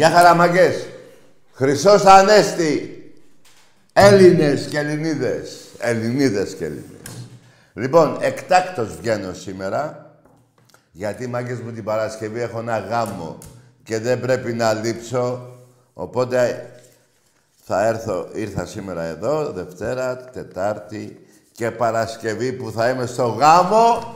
Γεια χαραμαγκές. Χρυσός Ανέστη. Έλληνες και Ελληνίδες. Ελληνίδες και Ελληνίδες. Λοιπόν, εκτάκτος βγαίνω σήμερα. Γιατί μάγκες μου την Παρασκευή έχω ένα γάμο και δεν πρέπει να λείψω. Οπότε θα έρθω, ήρθα σήμερα εδώ, Δευτέρα, Τετάρτη και Παρασκευή που θα είμαι στο γάμο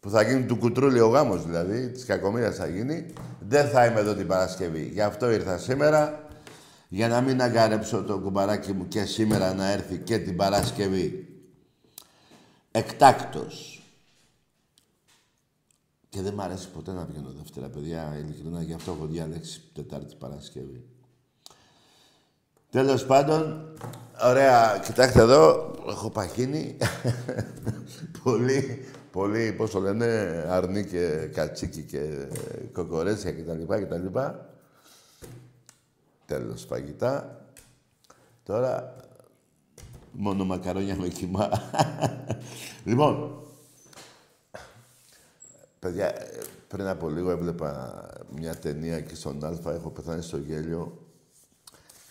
που θα γίνει του κουτρούλι ο γάμος δηλαδή, της κακομοίρας θα γίνει, δεν θα είμαι εδώ την Παρασκευή. Γι' αυτό ήρθα σήμερα, για να μην αγκαρέψω το κουμπαράκι μου και σήμερα να έρθει και την Παρασκευή. Εκτάκτος. Και δεν μ' αρέσει ποτέ να βγαίνω Δευτέρα, παιδιά, ειλικρινά, γι' αυτό έχω διαλέξει Τετάρτη Παρασκευή. Τέλος πάντων, ωραία, κοιτάξτε εδώ, έχω παχύνει. πολύ, πολύ, πώς το λένε, αρνί και κατσίκι και κοκορέτσια κτλ. κτλ. Τέλος φαγητά. Τώρα, μόνο μακαρόνια με κοιμά. λοιπόν, παιδιά, πριν από λίγο έβλεπα μια ταινία εκεί στον Α, έχω πεθάνει στο γέλιο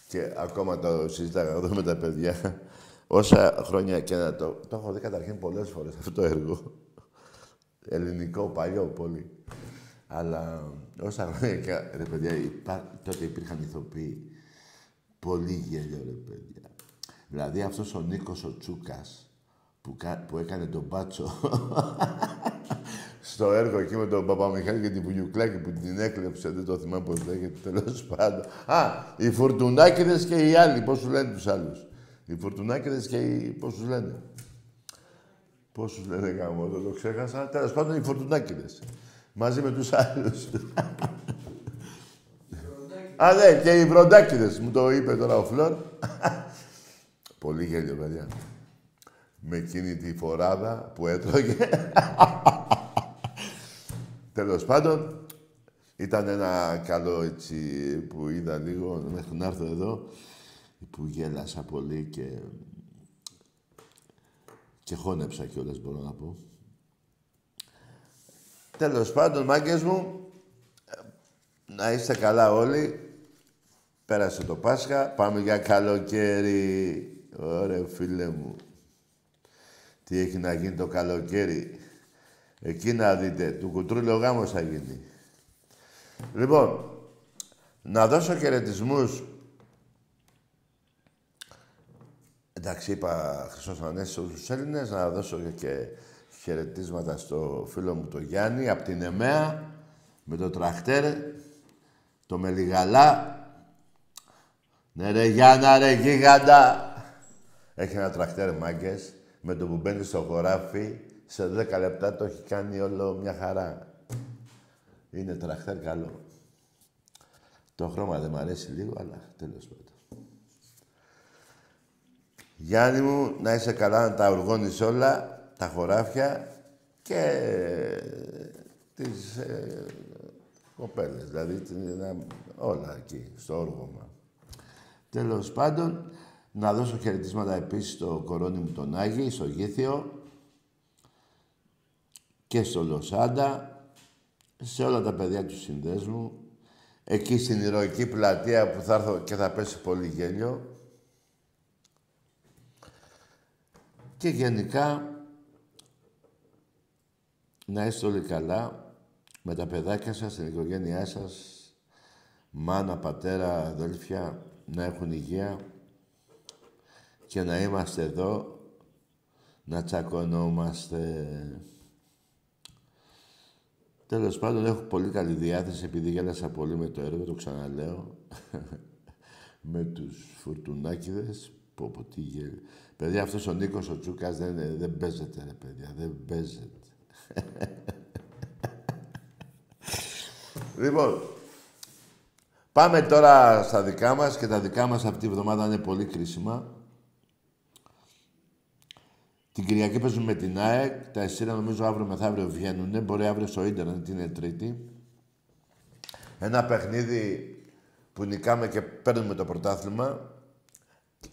και ακόμα το συζήταγα εδώ με τα παιδιά. Όσα χρόνια και να το... Το έχω δει καταρχήν πολλές φορές αυτό το έργο. Ελληνικό, παλιό, πολύ. Αλλά όσα χρόνια και... Ρε παιδιά, υπά... τότε υπήρχαν ηθοποιοί. Πολύ γέλιο, ρε παιδιά. Δηλαδή αυτός ο Νίκος ο Τσούκας που, που έκανε τον Μπάτσο στο έργο εκεί με τον Παπαμιχάλη και την Βουνιουκλάκη που την έκλεψε, δεν το θυμάμαι πώς λέγεται, τέλος πάντων. Α, οι Φουρτουνάκηδες και οι άλλοι, πώς σου λένε τους άλλους. Οι Φουρτουνάκηδες και οι, πώς τους λένε. Πώς τους λένε γάμο, το, το ξέχασα. Τέλος πάντων οι Φουρτουνάκηδες. Μαζί με τους άλλους. Α, ναι, και οι Βροντάκηδες, μου το είπε τώρα ο Φλόρ. Πολύ γέλιο, παιδιά. Με εκείνη τη φοράδα που έτρωγε. Τέλος πάντων, ήταν ένα καλό έτσι που είδα λίγο μέχρι να έρθω εδώ που γέλασα πολύ και και χώνεψα κιόλας μπορώ να πω. Τέλος πάντων, μάγκες μου, να είστε καλά όλοι. Πέρασε το Πάσχα, πάμε για καλοκαίρι. Ωραία, φίλε μου. Τι έχει να γίνει το καλοκαίρι. Εκεί να δείτε, του κουτρούλι ο γάμος θα γίνει. Λοιπόν, να δώσω χαιρετισμούς. Εντάξει, είπα Χρυσός Ανέσης όλους τους Έλληνες, να δώσω και χαιρετίσματα στο φίλο μου το Γιάννη, από την ΕΜΕΑ, με το τραχτέρ, το Μελιγαλά. Ναι ρε Γιάννα ρε γίγαντα. Έχει ένα τραχτέρ μάγκες, με το που μπαίνει στο χωράφι, σε 10 λεπτά το έχει κάνει όλο μια χαρά. Είναι τραχτέρ καλό. Το χρώμα δεν μ' αρέσει λίγο, αλλά τέλος πάντων. Γιάννη μου, να είσαι καλά, να τα οργώνεις όλα, τα χωράφια και τις ε, κοπέλες, δηλαδή όλα εκεί, στο όργωμα. Τέλος πάντων, να δώσω χαιρετίσματα επίσης στο κορώνι μου τον Άγη, στο Γήθιο και στο Λοσάντα, σε όλα τα παιδιά του συνδέσμου, εκεί στην ηρωική πλατεία που θα έρθω και θα πέσει πολύ γέλιο. Και γενικά, να είστε όλοι καλά με τα παιδάκια σας, την οικογένειά σας, μάνα, πατέρα, αδέλφια, να έχουν υγεία και να είμαστε εδώ, να τσακωνόμαστε. Τέλος πάντων, έχω πολύ καλή διάθεση, επειδή γέλασα πολύ με το έργο, το ξαναλέω. με τους φουρτουνάκιδες. Πω, πω, τι γέλιο. Παιδιά, αυτός ο Νίκος ο Τσούκας δεν, δεν παίζεται, ρε παιδιά, δεν παίζεται. λοιπόν, πάμε τώρα στα δικά μας και τα δικά μας αυτή τη βδομάδα είναι πολύ κρίσιμα. Την Κυριακή παίζουμε με την ΑΕΚ. Τα εισιτήρια νομίζω αύριο μεθαύριο βγαίνουν. Μπορεί αύριο στο ίντερνετ, είναι Τρίτη. Ένα παιχνίδι που νικάμε και παίρνουμε το πρωτάθλημα.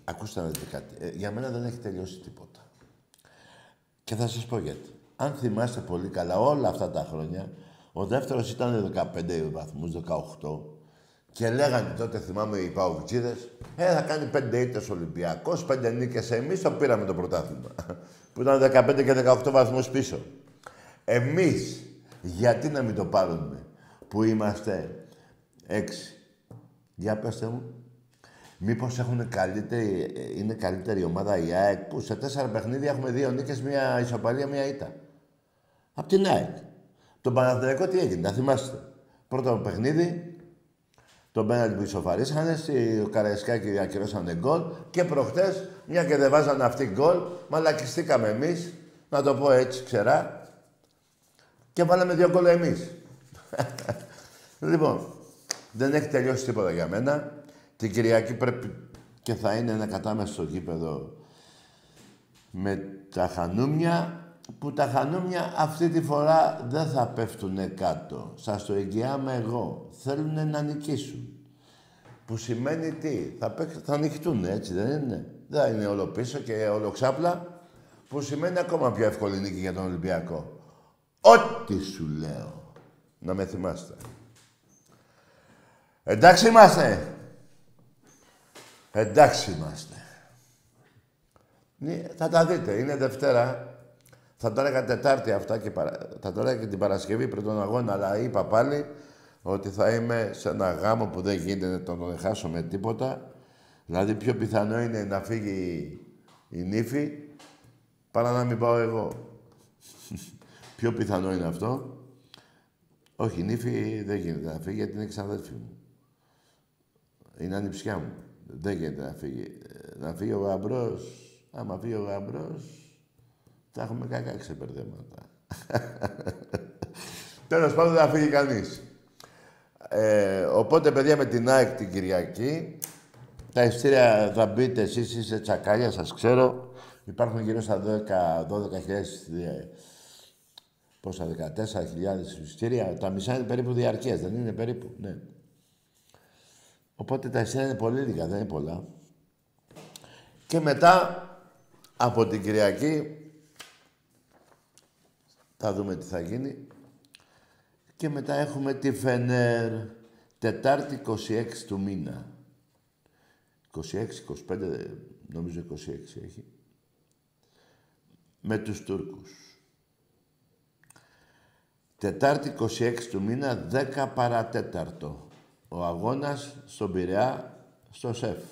Ακούστε να δείτε κάτι. Ε, για μένα δεν έχει τελειώσει τίποτα. Και θα σας πω γιατί. Αν θυμάστε πολύ καλά όλα αυτά τα χρόνια, ο δεύτερος ήταν 15 βαθμούς, 18. Και λέγανε τότε, θυμάμαι οι Παουτζίδες, ε, θα κάνει πέντε ήττες Ολυμπιακός, πέντε νίκες. Εμείς το πήραμε το πρωτάθλημα. που ήταν 15 και 18 βαθμούς πίσω. Εμείς, γιατί να μην το πάρουμε, που είμαστε έξι. Για πετε μου, μήπως έχουν καλύτερη, είναι καλύτερη ομάδα η ΑΕΚ που σε τέσσερα παιχνίδια έχουμε δύο νίκες, μία ισοπαλία, μία ήττα. Απ' την ΑΕΚ. Τον Παναθηναϊκό τι έγινε, τα θυμάστε. Πρώτο παιχνίδι, τον πέναλτι που ισοφαρίσανε, ο Καραϊσκάκη ακυρώσανε γκολ και προχτές, μια και δεν βάζανε αυτή γκολ, μαλακιστήκαμε εμείς, να το πω έτσι ξερά, και βάλαμε δύο γκολ εμείς. λοιπόν, δεν έχει τελειώσει τίποτα για μένα. Την Κυριακή πρέπει και θα είναι ένα κατάμεσο στο γήπεδο με τα χανούμια που τα χανούμια αυτή τη φορά δεν θα πέφτουνε κάτω. Σας το εγγυάμαι εγώ. Θέλουν να νικήσουν. Που σημαίνει τι, θα, θα ανοιχτούν, έτσι δεν είναι; Δεν είναι όλο πίσω και όλο ξάπλα. Που σημαίνει ακόμα πιο εύκολη νίκη για τον Ολυμπιακό. Ό,τι σου λέω. Να με θυμάστε. Εντάξει είμαστε. Εντάξει είμαστε. Ναι, θα τα δείτε. Είναι Δευτέρα. Θα το έλεγα Τετάρτη αυτά και παρα... θα το έλεγα και την Παρασκευή πριν τον αγώνα, αλλά είπα πάλι ότι θα είμαι σε ένα γάμο που δεν γίνεται να τον χάσω με τίποτα. Δηλαδή πιο πιθανό είναι να φύγει η νύφη παρά να μην πάω εγώ. πιο πιθανό είναι αυτό. Όχι, η νύφη δεν γίνεται να φύγει γιατί είναι ξαδέρφη μου. Είναι ανιψιά μου. Δεν γίνεται να φύγει. Να φύγει ο γαμπρός. Άμα φύγει ο γαμπρός, θα έχουμε κακά ξεπερδέματα. Τέλος πάντων δεν θα φύγει κανείς. Ε, οπότε, παιδιά, με την ΑΕΚ την Κυριακή, τα ειστήρια θα μπείτε εσείς, είστε τσακάλια, σας ξέρω. Υπάρχουν γύρω στα 12.000 πόσα, 14.000 ειστήρια. Τα μισά είναι περίπου διαρκείας, δεν είναι περίπου, ναι. Οπότε τα ειστήρια είναι πολύ λίγα, δεν είναι πολλά. Και μετά, από την Κυριακή, θα δούμε τι θα γίνει. Και μετά έχουμε τη Φενέρ, Τετάρτη 26 του μήνα. 26-25, νομίζω 26 έχει. Με τους Τούρκους. Τετάρτη 26 του μήνα, 10 παρατέταρτο. Ο αγώνας στον Πειραιά, στο ΣΕΦ.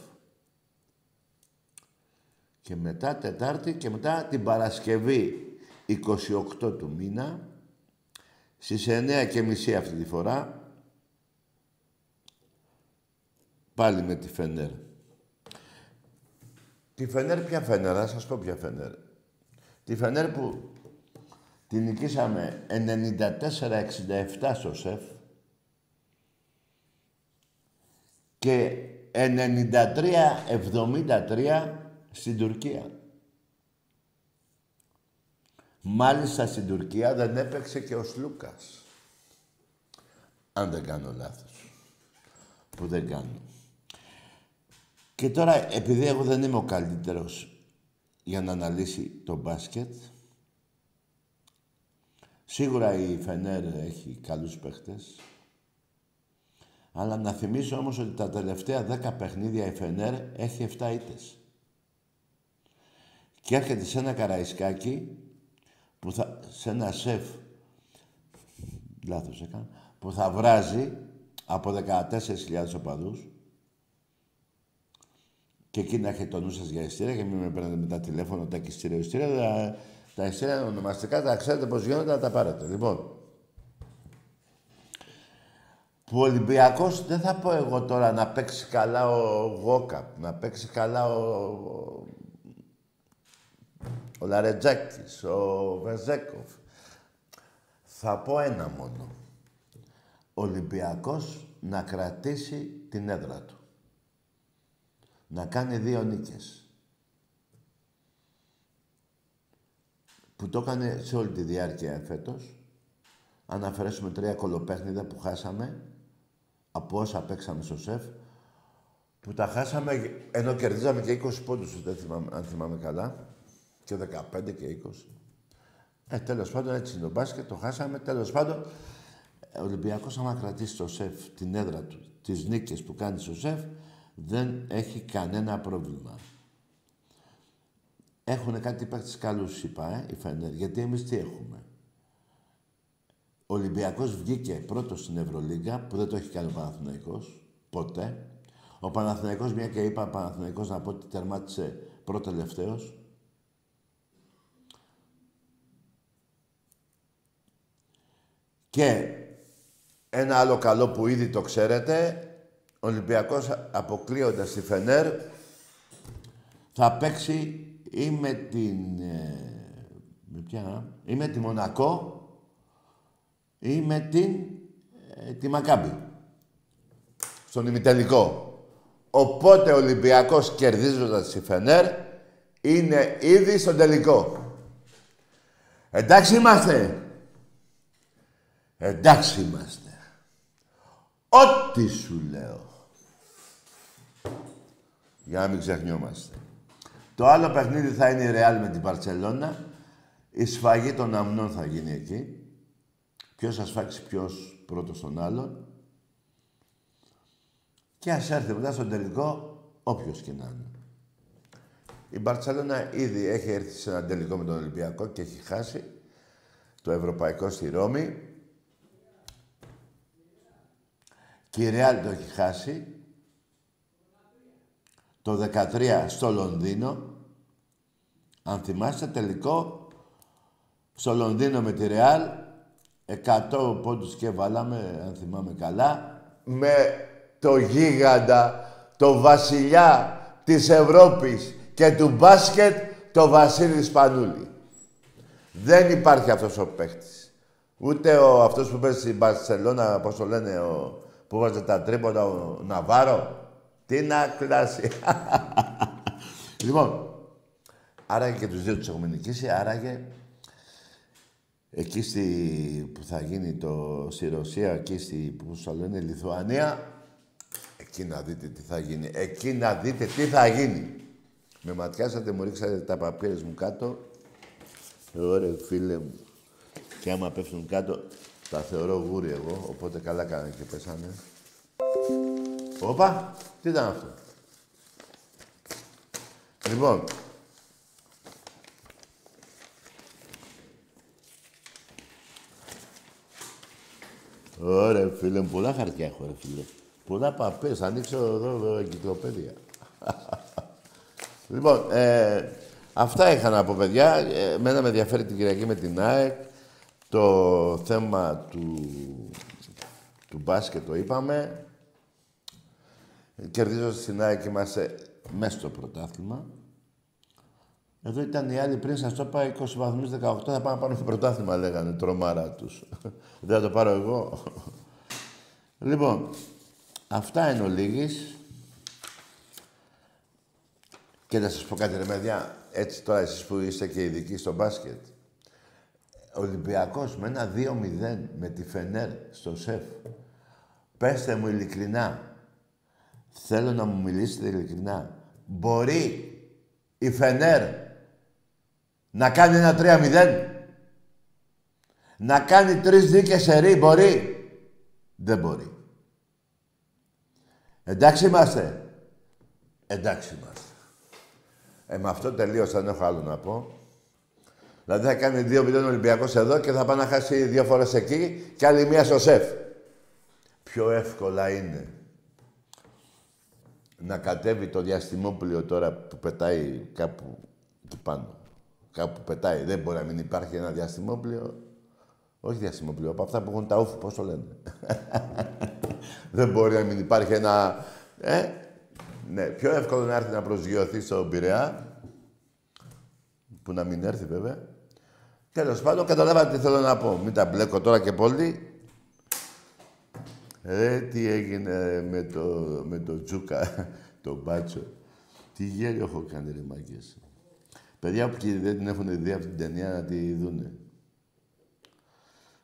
Και μετά Τετάρτη και μετά την Παρασκευή 28 του μήνα, στις 9 και μισή αυτή τη φορά, πάλι με τη Φενέρ. Τη Φενέρ ποια Φενέρ, να σας πω ποια Φενέρ. Τη Φενέρ που την νικήσαμε 94-67 στο ΣΕΦ και 93-73 στην Τουρκία. Μάλιστα στην Τουρκία δεν έπαιξε και ο Σλούκας. Αν δεν κάνω λάθος. Που δεν κάνω. Και τώρα, επειδή εγώ δεν είμαι ο καλύτερος για να αναλύσει το μπάσκετ, σίγουρα η Φενέρ έχει καλούς παίχτες, αλλά να θυμίσω όμως ότι τα τελευταία δέκα παιχνίδια η Φενέρ έχει 7 ήττες. Και έρχεται σε ένα καραϊσκάκι, που θα, σε ένα σεφ, λάθος έκανα, που θα βράζει από 14.000 οπαδούς και εκεί να έχετε το νου σας για ειστήρια και μην με παίρνετε με τα τηλέφωνα, τα ειστήρια, ειστήρια, τα, τα ειστήρια ονομαστικά, τα ξέρετε πώς γίνονται, να τα πάρετε. Λοιπόν, που ο Ολυμπιακός δεν θα πω εγώ τώρα να παίξει καλά ο Γόκαπ, να παίξει καλά ο, ο Λαρετζάκης, ο Βεζέκοφ. Θα πω ένα μόνο. Ο Ολυμπιακός να κρατήσει την έδρα του. Να κάνει δύο νίκες. Που το έκανε σε όλη τη διάρκεια φέτος. Αν αφαιρέσουμε τρία κολοπέχνιδα που χάσαμε, από όσα παίξαμε στο σεφ, που τα χάσαμε ενώ κερδίζαμε και 20 πόντους, δεν θυμάμαι, αν θυμάμαι καλά, και 15 και 20. Ε, τέλος πάντων, έτσι είναι το μπάσκετ, το χάσαμε. Τέλος πάντων, ο Ολυμπιακός, άμα κρατήσει το σεφ, την έδρα του, τις νίκες που κάνει στο σεφ, δεν έχει κανένα πρόβλημα. Έχουν κάτι παίκτες καλούς, είπα, ε, η Φενέρ, γιατί εμείς τι έχουμε; Ο Ολυμπιακός βγήκε πρώτος στην Ευρωλίγκα, που δεν το έχει κάνει ο Παναθηναϊκός, ποτέ. Ο Παναθηναϊκός, μια και είπα Παναθηναϊκός να πω ότι τερμάτισε πρώτο τελευταίος. Και ένα άλλο καλό που ήδη το ξέρετε, ο Ολυμπιακός αποκλείοντας τη Φενέρ θα παίξει ή με την... Ε, με ποια, ή με τη Μονακό ή με την... Ε, τη Μακάμπη. Στον ημιτελικό. Οπότε ο Ολυμπιακός κερδίζοντας τη Φενέρ είναι ήδη στον τελικό. Εντάξει είμαστε. Εντάξει είμαστε. Ό,τι σου λέω. Για να μην ξεχνιόμαστε. Το άλλο παιχνίδι θα είναι η Ρεάλ με την Παρσελώνα. Η σφαγή των αμνών θα γίνει εκεί. Ποιος θα σφάξει ποιος πρώτος τον άλλον. Και ας έρθει μετά στον τελικό όποιος και να είναι. Η Μπαρτσελώνα ήδη έχει έρθει σε ένα τελικό με τον Ολυμπιακό και έχει χάσει το Ευρωπαϊκό στη Ρώμη. Και η Ρεάλ το έχει χάσει το 13 στο Λονδίνο. Αν θυμάστε, τελικό στο Λονδίνο με τη Ρεάλ 100 πόντους και βάλαμε, αν θυμάμαι καλά, με το γίγαντα, το βασιλιά της Ευρώπης και του μπάσκετ, το Βασίλη Σπανούλη. Δεν υπάρχει αυτός ο παίχτης. Ούτε ο, αυτός που παίζει στην Μπαρσελώνα, πώς το λένε, ο, που βάζει τα τρίποτα, ο Ναβάρο. Τι να κλάσει. λοιπόν, άραγε και τους δύο τους έχουμε νικήσει, άραγε εκεί στη, που θα γίνει το, στη Ρωσία, εκεί στη, που θα λένε, Λιθουανία, εκεί να δείτε τι θα γίνει. Εκεί να δείτε τι θα γίνει. Με ματιάσατε, μου ρίξατε τα παπίρες μου κάτω. Ωραία, φίλε μου. Και άμα πέφτουν κάτω, τα θεωρώ γούρι εγώ, οπότε καλά κάνανε και πέσανε. Όπα, τι ήταν αυτό; Λοιπόν, Ωραία, φίλε μου, πολλά χαρτιά έχω, ρε φίλε. Πολλά παπές, ανοίξω εδώ, εδώ εγκυκλοπαίδεια. λοιπόν, ε, αυτά είχα να πω, παιδιά. Ε, μένα με ενδιαφέρει την Κυριακή με την ΑΕΚ. Το θέμα του, του μπάσκετ το είπαμε. Κερδίζω στην ΑΕΚ και είμαστε μέσα στο πρωτάθλημα. Εδώ ήταν οι άλλοι πριν, σας το είπα, 20 βαθμούς, 18, θα πάμε πάνω στο πρωτάθλημα, λέγανε, τρομάρα τους. Δεν θα το πάρω εγώ. λοιπόν, Αυτά είναι ο Λίγης. Και να σας πω κάτι ρε παιδιά, έτσι τώρα εσείς που είστε και ειδικοί στο μπάσκετ. Ο Ολυμπιακός με ένα 2-0 με τη Φενέρ στο ΣΕΦ. Πέστε μου ειλικρινά. Θέλω να μου μιλήσετε ειλικρινά. Μπορεί η Φενέρ να κάνει ένα 3-0. Να κάνει τρεις δίκες σε μπορεί. Δεν μπορεί. Εντάξει είμαστε. Εντάξει είμαστε. Ε, με αυτό τελείωσα, δεν έχω άλλο να πω. Δηλαδή θα κάνει δύο μηδέν Ολυμπιακός εδώ και θα πάει να χάσει δύο φορές εκεί και άλλη μία στο ΣΕΦ. Πιο εύκολα είναι να κατέβει το διαστημόπλιο τώρα που πετάει κάπου εκεί πάνω. Κάπου πετάει. Δεν μπορεί να μην υπάρχει ένα διαστημόπλιο. Όχι διαστημόπλιο, από αυτά που έχουν τα ούφου, πώς το λένε. Δεν μπορεί να μην υπάρχει ένα... Ε, ναι, πιο εύκολο να έρθει να προσγειωθεί στον Πειραιά, που να μην έρθει βέβαια. Τέλος πάντων, καταλάβατε τι θέλω να πω. Μην τα μπλέκω τώρα και πολύ. Ε, τι έγινε με το, με το Τζούκα, το Μπάτσο. Τι γέλιο έχω κάνει, ρε μάγκες. Παιδιά που δεν την έχουν δει αυτή την ταινία να τη δούνε.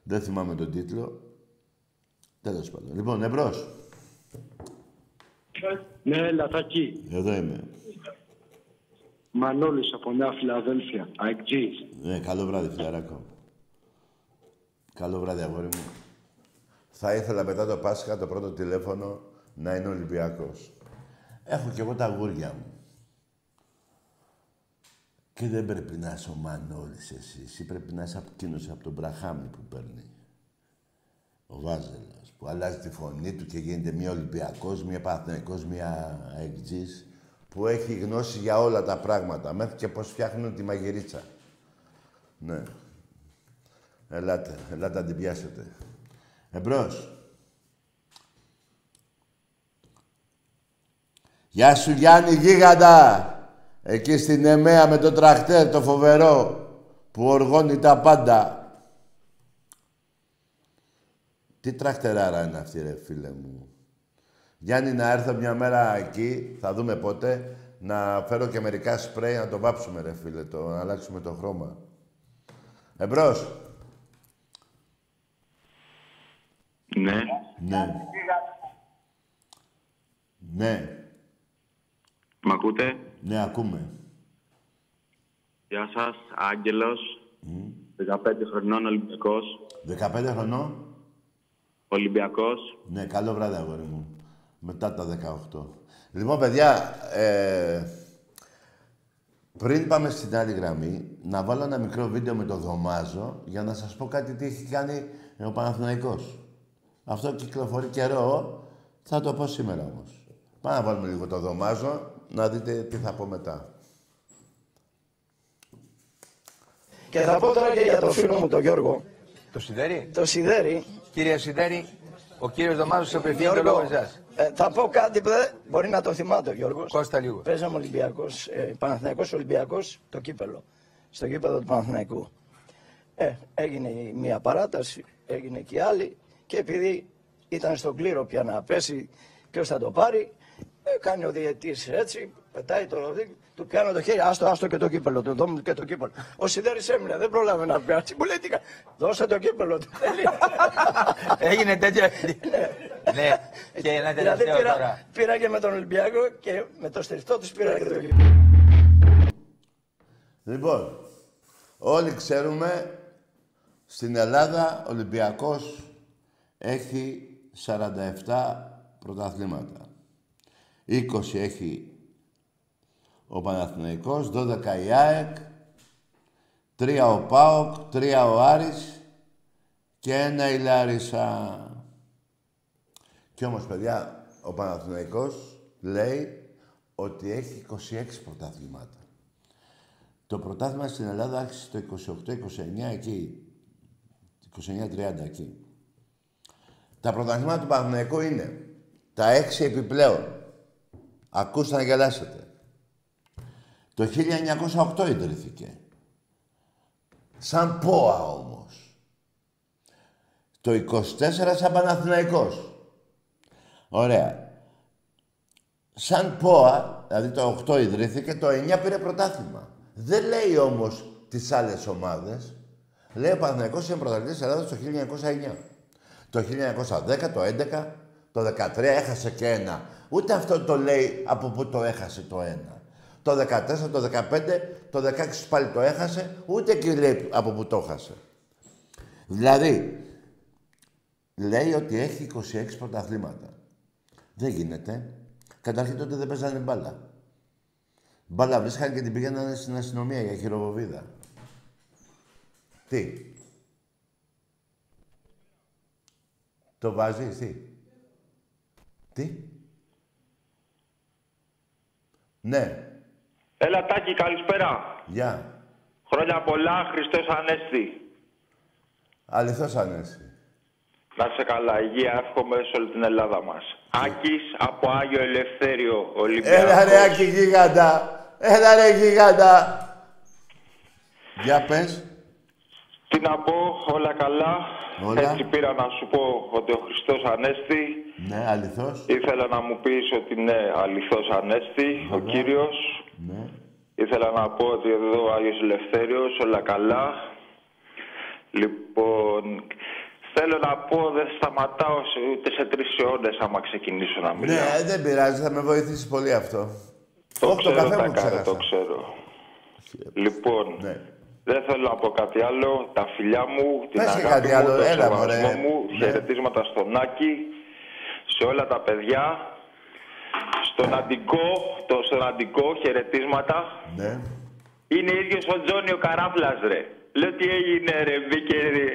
Δεν θυμάμαι τον τίτλο. Τέλος πάντων. Λοιπόν, εμπρός. Ναι, Λαθακή. Εδώ είμαι. Μανώλης από Νέα Φιλαδέλφια. Αεκτζής. Ναι, καλό βράδυ, φιλαράκο. Καλό βράδυ, αγόρι μου. Θα ήθελα μετά το Πάσχα το πρώτο τηλέφωνο να είναι Ολυμπιακός. Έχω κι εγώ τα γούρια μου. Και δεν πρέπει να είσαι ο Μανώλης εσύ. Εσύ πρέπει να είσαι από εκείνος, από τον Μπραχάμι που παίρνει. Ο Βάζελος, που αλλάζει τη φωνή του και γίνεται μία Ολυμπιακός, μία Παναθηναϊκός, μία Αεκτζής, που έχει γνώση για όλα τα πράγματα, μέχρι και πώς φτιάχνουν τη μαγειρίτσα. Ναι. Ελάτε, ελάτε να την πιάσετε. Εμπρός. Γεια σου Γιάννη Γίγαντα. Εκεί στην Εμέα με το τραχτέρ το φοβερό που οργώνει τα πάντα. Τι τραχτεράρα είναι αυτή ρε φίλε μου. Γιάννη να έρθω μια μέρα εκεί, θα δούμε πότε, να φέρω και μερικά σπρέι να το βάψουμε ρε φίλε, το, να αλλάξουμε το χρώμα. Εμπρός. Ναι. Ναι. Ναι. Μ' ακούτε; Ναι, ακούμε. Γεια σας. Άγγελος. 15 χρονών Ολυμπιακός. 15 χρονών; Ολυμπιακός. Ναι, καλό βράδυ, αγόρι μου. Μετά τα 18. Λοιπόν, παιδιά, ε, πριν πάμε στην άλλη γραμμή, να βάλω ένα μικρό βίντεο με το Δωμάζο για να σας πω κάτι τι έχει κάνει ο Παναθηναϊκός. Αυτό κυκλοφορεί καιρό, θα το πω σήμερα όμως. Πάμε να βάλουμε λίγο το Δωμάζο, να δείτε τι θα πω μετά. Και θα πω τώρα και για το φίλο μου τον Γιώργο. Το Σιδέρι. Το Σιδέρι. Κύριε Σιδέρι, ο κύριος Δωμάζος σε απευθύνει το Γιώργο, λόγο εσάς. ε, θα πω κάτι που δεν μπορεί να το θυμάται ο Γιώργος. Κώστα λίγος. Παίζαμε Ολυμπιακός, ε, Παναθηναϊκός Ολυμπιακός, το κύπελο. Στο κύπελο του Παναθηναϊκού. Ε, έγινε η μία παράταση, έγινε και η άλλη και επειδή ήταν στον κλήρο πια να πέσει ποιος θα το πάρει, ε, κάνει ο διαιτής έτσι, πετάει το ροδί, του πιάνω το χέρι, άστο, άστο και το κύπελο, του δώμου και το κύπελο. Ο Σιδέρης έμεινε, δεν πρόλαβε να πιάσει, μου λέει τι κα- δώσε το κύπελο του. Έγινε τέτοιο. ναι, και ένα Δηλαδή τελευταίο πήρα, τώρα. πήρα και με τον Ολυμπιακό και με το στριφτό τους πήρα και το κύπελο. Λοιπόν, όλοι ξέρουμε, στην Ελλάδα ο Ολυμπιακός έχει 47 πρωταθλήματα. 20 έχει ο Παναθηναϊκός, 12 η ΑΕΚ, 3 ο ΠΑΟΚ, 3 ο Άρης και ένα η Λάρισα. Κι όμως, παιδιά, ο Παναθηναϊκός λέει ότι έχει 26 πρωταθλήματα. Το πρωτάθλημα στην Ελλάδα άρχισε το 28-29 εκεί. 29-30 εκεί. Τα πρωταθλήματα του Παναθηναϊκού είναι τα έξι επιπλέον. Ακούστε να γελάσετε. Το 1908 ιδρύθηκε. Σαν ΠΟΑ όμως. Το 24 σαν Παναθηναϊκός. Ωραία. Σαν ΠΟΑ, δηλαδή το 8 ιδρύθηκε, το 9 πήρε πρωτάθλημα. Δεν λέει όμως τις άλλες ομάδες. Λέει ο Παναθηναϊκός είναι πρωταθλητής της Ελλάδας το 1909. Το 1910, το 11, το 13 έχασε και ένα. Ούτε αυτό το λέει από πού το έχασε το ένα. Το 14, το 15, το 16 πάλι το έχασε, ούτε και λέει από πού το έχασε. Δηλαδή, λέει ότι έχει 26 πρωταθλήματα. Δεν γίνεται. Καταρχήν τότε δεν παίζανε μπάλα. Μπάλα βρίσκανε και την πήγαιναν στην αστυνομία για χειροβοβίδα. Τι; Το βάζεις, τι; Τι; Ναι. Έλα Τάκη, καλησπέρα. Γεια. Χρόνια πολλά, Χριστός Ανέστη. Αληθώς Ανέση. Να είσαι καλά, υγεία, εύχομαι σε όλη την Ελλάδα μας. Άκης από Άγιο Ελευθέριο, Ολυμπιακός. Έλα ρε Άκη γίγαντα. Έλα ρε γίγαντα. Για πες. Τι να πω, όλα καλά. Όλα. Έτσι πήρα να σου πω ότι ο Χριστός Ανέστη Ναι, αληθώς. ήθελα να μου πεις ότι ναι, αληθώς Ανέστη, ο Βέβαια. Κύριος. Ναι. Ήθελα να πω ότι εδώ ο Άγιος Ελευθέριος, όλα καλά. Λοιπόν, θέλω να πω δεν σταματάω σε, ούτε σε τρεις αιώνες άμα ξεκινήσω να μιλάω. Ναι, δεν πειράζει, θα με βοηθήσει πολύ αυτό. Το Όχι, το ξέρω, καφέ τα μου κάνω, ξέχασα. το ξέρω. Λοιπόν, Ναι. Δεν θέλω να πω κάτι άλλο. Τα φιλιά μου, την Πες και αγάπη κάτι μου, άλλο, το έλα, σεβασμό μωρέ. μου, Ναι. χαιρετίσματα στον Άκη, σε όλα τα παιδιά, στον Αντικό, το στον Αντικό, χαιρετίσματα. Ναι. Είναι ίδιος ο Τζόνι ο Καράφλας, ρε. Λέω τι έγινε, ρε, μπήκε ρε,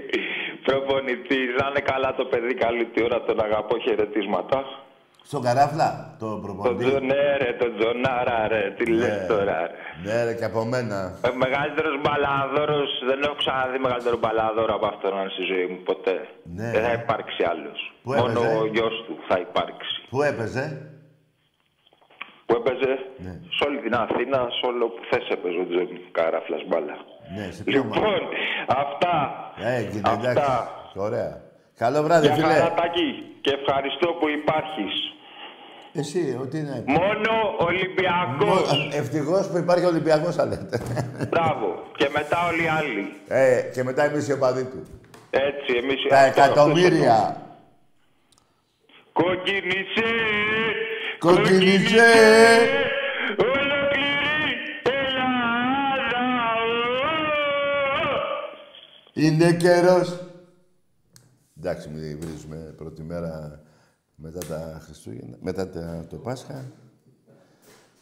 προπονητής. Να είναι καλά το παιδί, καλή τη ώρα, τον αγαπώ, χαιρετίσματα. Στον καράφλα, το Το προπονητή. Τζο, ναι, ρε, τον Τζονάρα, ρε, τι λες τώρα, ρε. Ναι, ρε, και από μένα. Ο μεγαλύτερος μπαλαδόρο, δεν έχω ξαναδεί μεγαλύτερο μπαλαδόρο από αυτόν στη ζωή μου ποτέ. Ναι. Δεν θα υπάρξει άλλος. Πού Μόνο έπαιζε; ο γιος του θα υπάρξει. Πού έπαιζε; Που έπαιζε; Ναι. σε όλη την Αθήνα, σε όλο που θες έπαιζε ο Τζόνι Καράφλας μπάλα. Ναι, σε ποιο μάτι. Λοιπόν, αυτά. Έγινε, εντάξει. αυτά. Ωραία. Καλό βράδυ, Για φίλε. χαρά Τάκη, και ευχαριστώ που υπάρχεις. Εσύ, ότι είναι. Μόνο Ολυμπιακός. Ευτυχώς που υπάρχει Ολυμπιακός, θα λέτε. Μπράβο. Και μετά όλοι οι άλλοι. ε, και μετά εμείς οι οπαδοί του. Έτσι, εμείς... Τα αυτό- αυτό εκατομμύρια. Κοκκινισέ, Κοκκινισέ. ολόκληρη Ελλάδα. Είναι καιρός. Εντάξει, μην βρίζουμε πρώτη μέρα μετά τα Χριστούγεννα, μετά τα- το Πάσχα.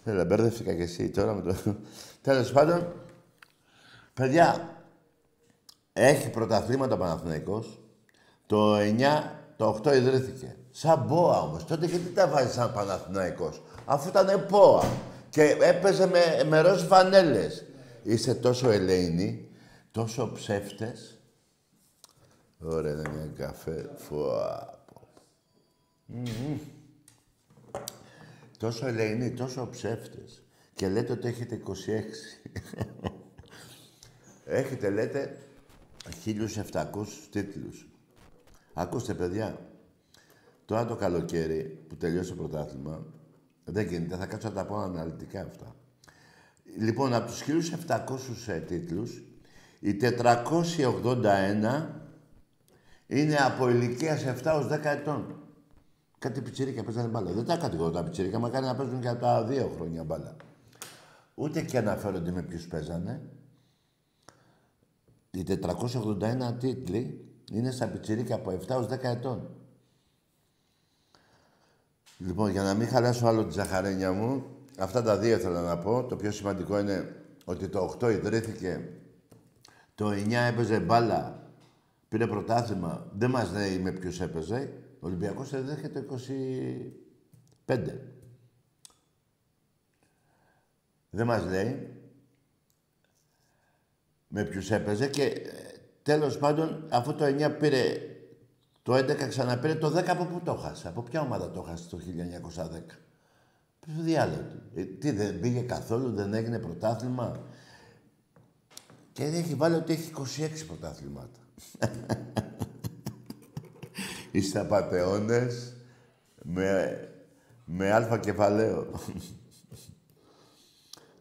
Έλα, μπέρδευτηκα κι εσύ τώρα με το... Τέλος πάντων, παιδιά, έχει πρωταθλήματα ο Παναθηναϊκός. Το 9, το 8 ιδρύθηκε. Σαν μπόα όμως. Τότε γιατί τα βάζεις σαν Παναθηναϊκός. Αφού ήταν πόα. Και έπαιζε με, με ροζ φανέλες. Είστε τόσο ελεηνοί, τόσο ψεύτες. Ωραία, είναι μια καφέ. Φουα. Μμμ. Τόσο ελεηνοί, τόσο ψεύτες. Και λέτε ότι έχετε 26. έχετε, λέτε, 1.700 τίτλους. Ακούστε, παιδιά. Τώρα το καλοκαίρι που τελειώσει το πρωτάθλημα, δεν γίνεται, θα κάτσω να τα πω αναλυτικά αυτά. Λοιπόν, από τους 1.700 ε, τίτλους, οι 481 είναι από ηλικίας 7 ως 10 ετών. Κάτι πιτσιρίκα παίζανε μπάλα. Δεν τα κατηγορώ τα πιτσιρίκα, μακάρι να παίζουν και από τα δύο χρόνια μπάλα. Ούτε και αναφέρονται με ποιους παίζανε. Οι 481 τίτλοι είναι στα πιτσιρίκα από 7 ως 10 ετών. Λοιπόν, για να μην χαλάσω άλλο τη ζαχαρένια μου, αυτά τα δύο θέλω να πω. Το πιο σημαντικό είναι ότι το 8 ιδρύθηκε, το 9 έπαιζε μπάλα, πήρε πρωτάθλημα. Δεν μας λέει με ποιους έπαιζε. Ο Ολυμπιακός ιδρύθηκε το 25. Δεν μας λέει με ποιους έπαιζε και ε, τέλος πάντων αφού το 9 πήρε το 11 ξαναπήρε το 10 από πού το χάσε. Από ποια ομάδα το χάσε το 1910. Ποιος διάλογο του. Ε, τι δεν πήγε καθόλου, δεν έγινε πρωτάθλημα. Και έχει βάλει ότι έχει 26 πρωτάθληματα. Είστε απατεώνες. με, με αλφα κεφαλαίο.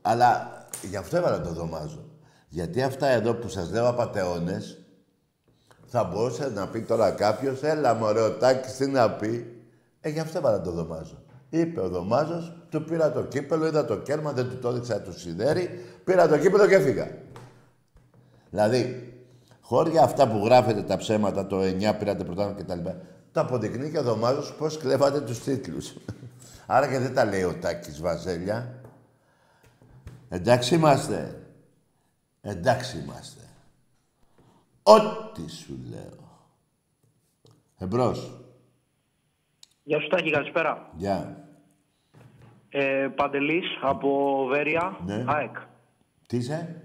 Αλλά γι' αυτό έβαλα το δωμάζο. Γιατί αυτά εδώ που σας λέω απατεώνες, θα μπορούσε να πει τώρα κάποιος, έλα μωρέ ο Τάκης, τι να πει. Ε, γι' αυτό έβαλα το δωμάζο. Είπε ο Δωμάζος, του πήρα το κύπελο, είδα το κέρμα, δεν του το έδειξα του σιδέρι, πήρα το κύπελο και έφυγα. Δηλαδή, χώρια αυτά που γράφετε τα ψέματα, το 9 πήρατε πρωτάθλημα κτλ. Το αποδεικνύει και ο Δωμάζος πώς κλέβατε τους τίτλους. Άρα και δεν τα λέει ο Τάκης Βαζέλια. Εντάξει είμαστε. Εντάξει είμαστε. Ό,τι σου λέω. Εμπρός. Γεια σου Τάκη, καλησπέρα. Γεια. Ε, Παντελής από Βέρεια, Ναι. ΑΕΚ. Τι είσαι;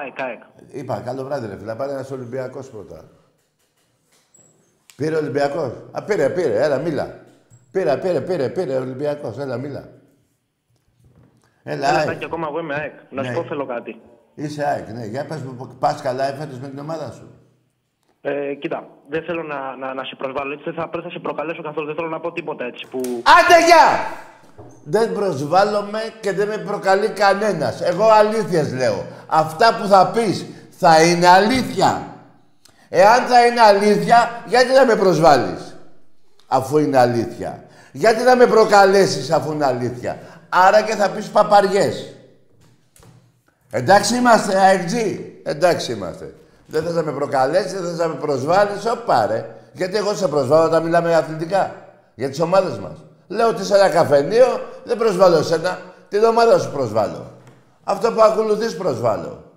ΑΕΚ, ΑΕΚ. Είπα, καλό βράδυ ρε φίλε. Πάρε ένας Ολυμπιακός πρώτα. Πήρε Ολυμπιακός. Α, πήρε, πήρε. Έλα, μίλα. Πήρε, πήρε, πήρε, πήρε Ολυμπιακός. Έλα, μίλα. Έλα, Έλα ΑΕΚ. Τάκη, ακόμα εγώ είμαι ΑΕΚ. Να Ναι. σου πω θέλω κάτι. Είσαι ΑΕΚ, ναι. Για πες μου, πας καλά έφερες με την ομάδα σου. Ε, κοίτα, δεν θέλω να, να, να σε προσβάλλω έτσι, δεν θα, δεν θα σε προκαλέσω καθόλου, δεν θέλω να πω τίποτα έτσι που... Άντε, γεια! Δεν προσβάλλομαι και δεν με προκαλεί κανένας. Εγώ αλήθειες λέω. Αυτά που θα πεις θα είναι αλήθεια. Εάν θα είναι αλήθεια, γιατί να με προσβάλλεις, αφού είναι αλήθεια; Γιατί να με προκαλέσεις αφού είναι αλήθεια; Άρα και θα πεις παπαριές. Εντάξει είμαστε, αεκτζή. Εντάξει είμαστε. Δεν θες να με προκαλέσεις, δεν θες να με προσβάλλεις, όπα ρε. Γιατί εγώ σε προσβάλλω όταν μιλάμε αθλητικά. Για τις ομάδες μας. Λέω ότι σε ένα καφενείο δεν προσβάλλω εσένα. Την ομάδα σου προσβάλλω. Αυτό που ακολουθείς προσβάλλω.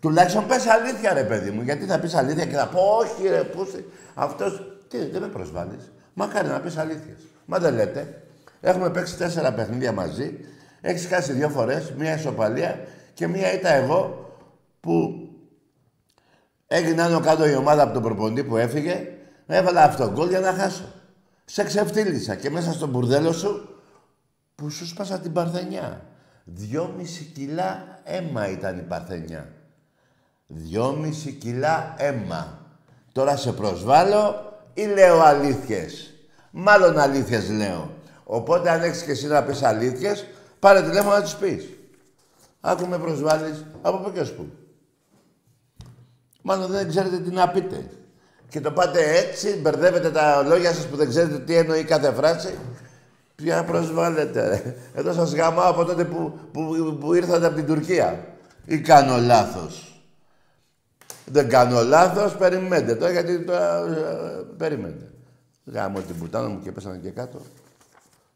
Τουλάχιστον πες αλήθεια ρε παιδί μου. Γιατί θα πεις αλήθεια και θα πω όχι ρε πούστη. Αυτός, τι δεν με προσβάλλεις. Μακάρι να πεις αλήθειες. Μα δεν λέτε. Έχουμε παίξει τέσσερα παιχνίδια μαζί. Έχεις χάσει δύο φορές, μία ισοπαλία και μία ήταν εγώ που έγινε άνω κάτω η ομάδα από τον προπονητή που έφυγε. Έβαλα αυτό γκολ για να χάσω. Σε ξεφτύλισα και μέσα στο μπουρδέλο σου που σου σπάσα την παρθενιά. Δυόμιση κιλά αίμα ήταν η παρθενιά. Δυόμιση κιλά αίμα. Τώρα σε προσβάλλω ή λέω αλήθειες; Μάλλον αλήθειες λέω. Οπότε αν έχεις και εσύ να πεις αλήθειες, πάρε τηλέφωνο να τις πεις. Άκου με προσβάλλεις από πού και ως πού. Μάλλον δεν ξέρετε τι να πείτε. Και το πάτε έτσι, μπερδεύετε τα λόγια σας που δεν ξέρετε τι εννοεί κάθε φράση. Ποια προσβάλλετε, ρε. Εδώ σας γαμάω από τότε που, που, που ήρθατε από την Τουρκία. Ή κάνω λάθος. Δεν κάνω λάθος, περιμένετε τώρα, γιατί τώρα ε, περιμένετε. Γάμω την πουτάνα μου και πέσανε και κάτω.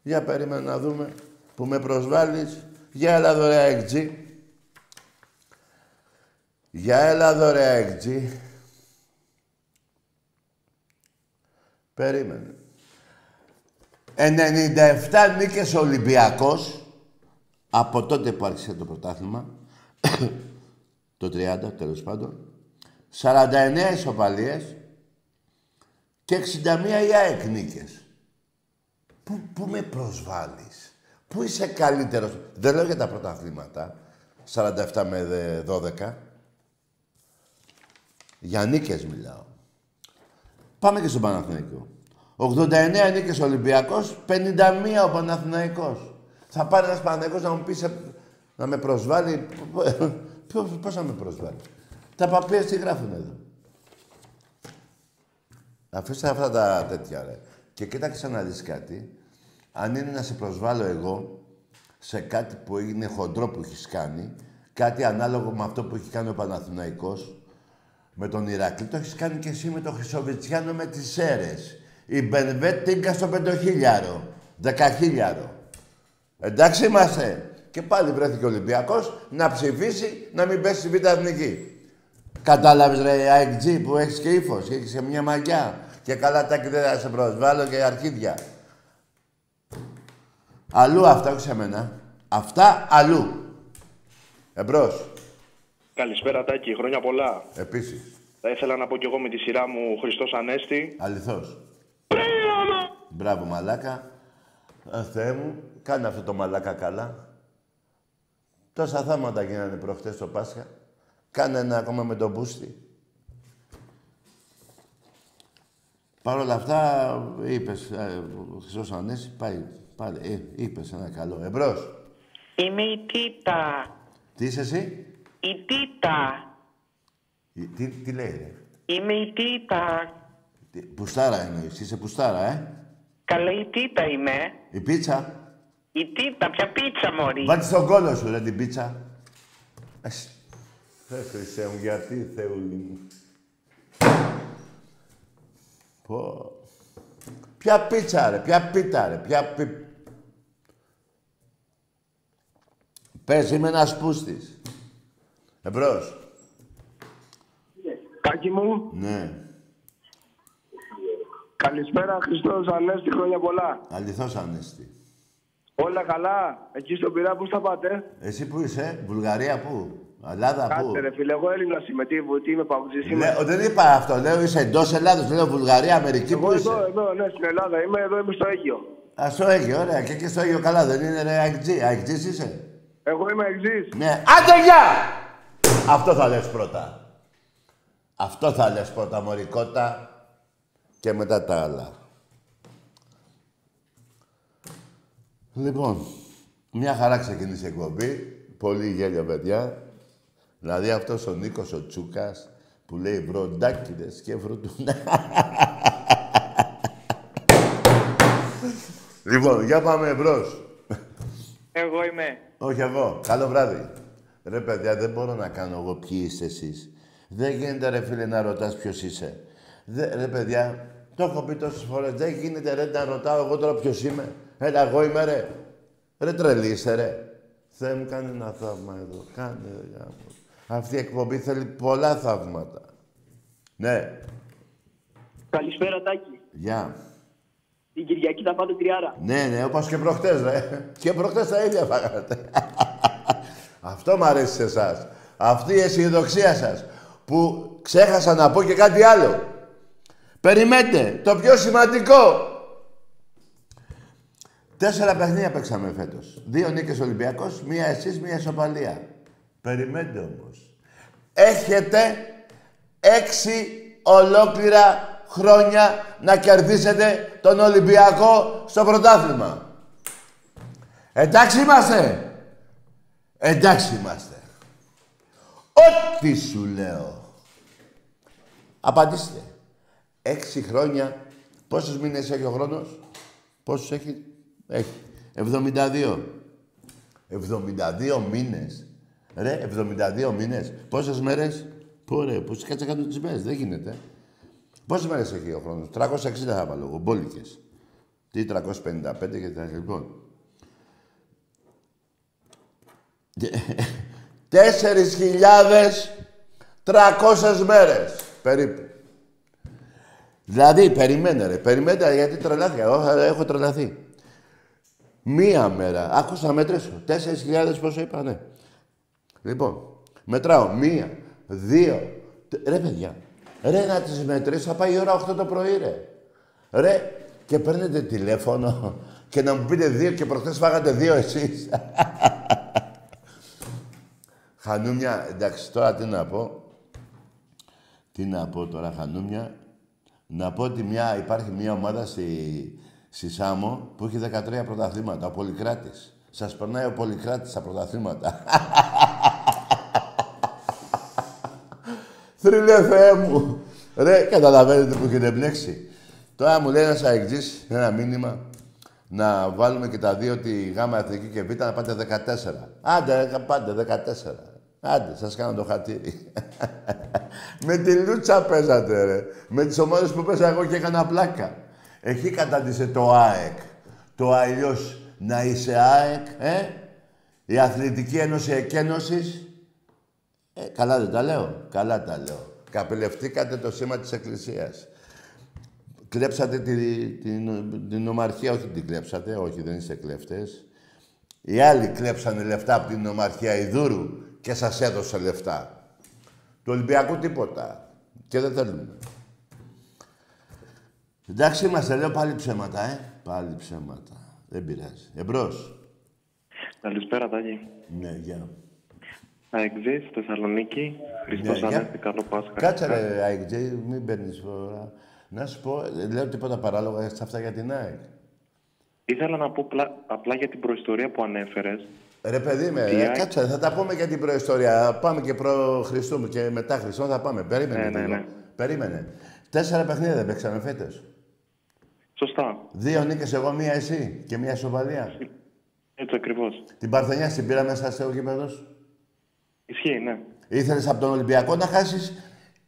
Για περίμενε να δούμε που με προσβάλλεις. Για έλα δωρεά εκτζή. Για έλα δωρεά εκτζή. Περίμενε. 97 νίκες ο Ολυμπιακός από τότε που άρχισε το πρωτάθλημα το 30 τέλος πάντων 49 ισοπαλίες και 61 η ΑΕΚ νίκες. Πού, πού με προσβάλλεις; Πού είσαι καλύτερος; Δεν λέω για τα πρωταθλήματα. 47 με 12. Για νίκες μιλάω. Πάμε και στον Παναθηναϊκό. 89 νίκες ο Ολυμπιακός, 51 ο Παναθηναϊκός. Θα πάρει ένας Παναθηναϊκός να μου πει σε- να με προσβάλλει. Ποιος, πώς να με προσβάλλει; Τα παπία τι γράφουν εδώ; Αφήστε αυτά τα τέτοια, ρε. Και κοίταξε να δεις κάτι. Αν είναι να σε προσβάλλω εγώ σε κάτι που είναι χοντρό που έχεις κάνει, κάτι ανάλογο με αυτό που έχει κάνει ο Παναθηναϊκός, με τον Ηρακλή, το έχεις κάνει και εσύ με τον Χρυσοβιτσιάνο με τις αίρες. Η Μπενβέτ τίγκα στο πεντοχίλιαρο, δεκαχίλιαρο. Εντάξει είμαστε. Και πάλι βρέθηκε ο Ολυμπιακός να ψηφίσει να μην πέσει στη Β' Εθνική. Κατάλαβες ρε ΑΕΚΤΖ που έχεις και ύφος, έχεις και μια μαγιά. Και καλά τα δεν θα σε προσβάλλω και αρχίδια. Αλλού αυτά, όχι σε μένα. Αυτά αλλού. Εμπρός. Καλησπέρα Τάκη, χρόνια πολλά. Επίσης. Θα ήθελα να πω κι εγώ με τη σειρά μου Χριστός Ανέστη. Αληθώς. Μπράβο, μαλάκα. Α, Θεέ μου, κάνε αυτό το μαλάκα καλά. Τόσα θάματα γίνανε προχτές στο Πάσχα. Κάνε ένα ακόμα με τον Μπούστη. Παρ' όλα αυτά, είπες, ε, ο Χρυσός Ανέστη, πάει, πάλι, ε, είπες ένα καλό. Εμπρός. Είμαι η Τίτα. Τι είσαι εσύ; Η Τίτα. Ε, Τι, τι λέει, ρε; Είμαι η Τίτα. Τι- Πουστάρα εννοείς, είσαι πουστάρα, ε; Καλά η Τίτα είμαι. Η πίτσα. Η Τίτα, ποια πίτσα μωρή. Βάλτε στον κόλλο σου, ρε, την πίτσα. Εσύ. Ε, Χριστέ μου, γιατί, Θεούλη μου. Πω. Ποια πίτσα, ρε, ποια πίτα, ρε, ποια πι... Πες, είμαι ένας πούστης. Εμπρός. Κάκι μου, Ναι. καλησπέρα Χριστός Ανέστη, χρόνια πολλά. Αληθώς ανέστη. Όλα καλά, εκεί στον Πειρά που στα πάτε; Εσύ που είσαι, Βουλγαρία πού, Ελλάδα πού; Κάτσε ρε φίλε, εγώ Έλληνας είμαι, τι, τι είμαι παγκοσμίος είμαι. Λέω, δεν είπα αυτό, λέω είσαι εντός Ελλάδος, λέω Βουλγαρία, Αμερική, Εγώ πού είσαι; εδώ, εδώ, ναι, στην Ελλάδα είμαι, εδώ είμαι στο Αίγιο. Α το έχει, ωραία. Και εκεί στο Αίγιο καλά, δεν είναι ρε αεκτζή. Αεκτζής είσαι; Εγώ είμαι εξής. Ναι. Άντε γεια! Αυτό θα λες πρώτα. Αυτό θα λες πρώτα, μωρικότα. Και μετά τα άλλα. Λοιπόν, μια χαρά ξεκίνησε η εκπομπή. Πολύ γέλιο, παιδιά. Δηλαδή αυτός ο Νίκος ο Τσούκας που λέει βροντάκιδες και βροντουνά. λοιπόν, για πάμε μπρος. Εγώ είμαι. Όχι εγώ. Καλό βράδυ. Ρε παιδιά, δεν μπορώ να κάνω εγώ ποιοι είστε εσείς. Δεν γίνεται ρε φίλε να ρωτάς ποιος είσαι. Δε, ρε παιδιά, το έχω πει τόσες φορές. Δεν γίνεται ρε να ρωτάω εγώ τώρα ποιος είμαι. Έλα, εγώ είμαι ρε. Ρε τρελή είσαι ρε. Θεέ μου κάνει ένα θαύμα εδώ. Κάνε ρε γάμο. Αυτή η εκπομπή θέλει πολλά θαύματα. Ναι. Καλησπέρα Τάκη. Γεια. Την Κυριακή θα πάτε τριάρα. Ναι, ναι, όπως και προχτές, ρε. Και προχτές τα ίδια φάγατε. Αυτό μ' αρέσει σε εσάς. Αυτή η αισιοδοξία σας. Που ξέχασα να πω και κάτι άλλο. Περιμένετε, το πιο σημαντικό. Τέσσερα παιχνίδια παίξαμε φέτος. Δύο νίκες Ολυμπιακός, μία εσείς, μία ισοπαλία. Περιμένετε όμως. Έχετε έξι ολόκληρα χρόνια να κερδίσετε τον Ολυμπιακό στο πρωτάθλημα. Εντάξει είμαστε. Εντάξει είμαστε. Ό,τι σου λέω. Απαντήστε. Έξι χρόνια. Πόσους μήνες έχει ο χρόνος; Πόσους έχει; Έχει. 72. 72 μήνες. Ρε, 72 μήνες. Πόσες μέρες; Πω ρε, που κάτσε κάτω τις μέρες; Δεν γίνεται. Πόσες μέρες έχει ο χρόνος; 360 θα βάλω εγώ. Μπόλικες. Τι 355 και τα λοιπόν. Τέσσερις χιλιάδες τρακόσες μέρες περίπου. Δηλαδή, περιμένε ρε, περιμένε γιατί τρελάθηκα. Εγώ θα- έχω τρελαθεί. Μία μέρα, άκουσα να μετρήσω. Τέσσερις χιλιάδες πόσο είπα, ναι. Λοιπόν, μετράω. Μία, δύο, τε- ρε παιδιά. Ρε να τις μετρήσω, θα πάει η ώρα 8 το πρωί, ρε. Ρε, και παίρνετε τηλέφωνο και να μου πείτε δύο και προχθές φάγατε δύο εσείς. Χανούμια, εντάξει, τώρα τι να πω. Τι να πω τώρα, Χανούμια. Να πω ότι μια, υπάρχει μια ομάδα στη, στη Σάμο που έχει 13 πρωταθλήματα. Ο Πολυκράτης. Σας περνάει ο Πολυκράτης στα πρωταθλήματα. Θρύλε Θεέ μου. Ρε, καταλαβαίνετε που έχετε μπλέξει. Τώρα μου λέει ένας αεξής, ένα μήνυμα, να βάλουμε και τα δύο τη γάμα εθνική και β' να πάτε 14. Άντε, πάτε 14. Άντε, σας κάνω το χατήρι. Με τη Λούτσα παίζατε, ρε. Με τις ομάδες που παίζα εγώ και έκανα πλάκα. Εκεί κατάντησε το ΑΕΚ. Το αλλιώς να είσαι ΑΕΚ, ε; Η Αθλητική Ένωση Εκένωσης. Ε, καλά δεν τα λέω. Καλά τα λέω. Καπελευτήκατε το σήμα της Εκκλησίας. Κλέψατε τη, την, την ομαρχία, όχι την κλέψατε, όχι δεν είστε κλέφτες. Οι άλλοι κλέψανε λεφτά από την ομαρχία Ιδούρου και σας έδωσε λεφτά. Του Ολυμπιακού τίποτα. Και δεν θέλουμε. Εντάξει είμαστε, λέω πάλι ψέματα, ε. Πάλι ψέματα. Δεν πειράζει. Εμπρός. Καλησπέρα, Τάκη. Ναι, γεια. Αεξής, Θεσσαλονίκη. Χριστός Ναι, για. Ανέστη, καλό Πάσχα. Κάτσε ρε, Άικτζε, μην παίρνεις φορά. Να σου πω, δεν λέω τίποτα παράλογα σε αυτά για την ΑΕΚ. Ήθελα να πω πλα- απλά για την προϊστορία που ανέφερες. Ρε παιδί με, Τι ε, ΑΕΚ; κάτσε, θα τα πούμε για την προϊστορία. Πάμε και προ Χριστού και μετά Χριστού θα πάμε. Περίμενε Ναι, ναι, λίγο. ναι. Περίμενε. Τέσσερα παιχνίδια δεν παίξαμε φέτος. Σωστά. Δύο νίκες εγώ, μία εσύ και μία σοβαλία. Έτσι ακριβώς. Την Παρθενιά την πήραμε μέσα στο γήπεδο. Ισχύει, ναι. Ήθελες από τον Ολυμπιακό να χάσεις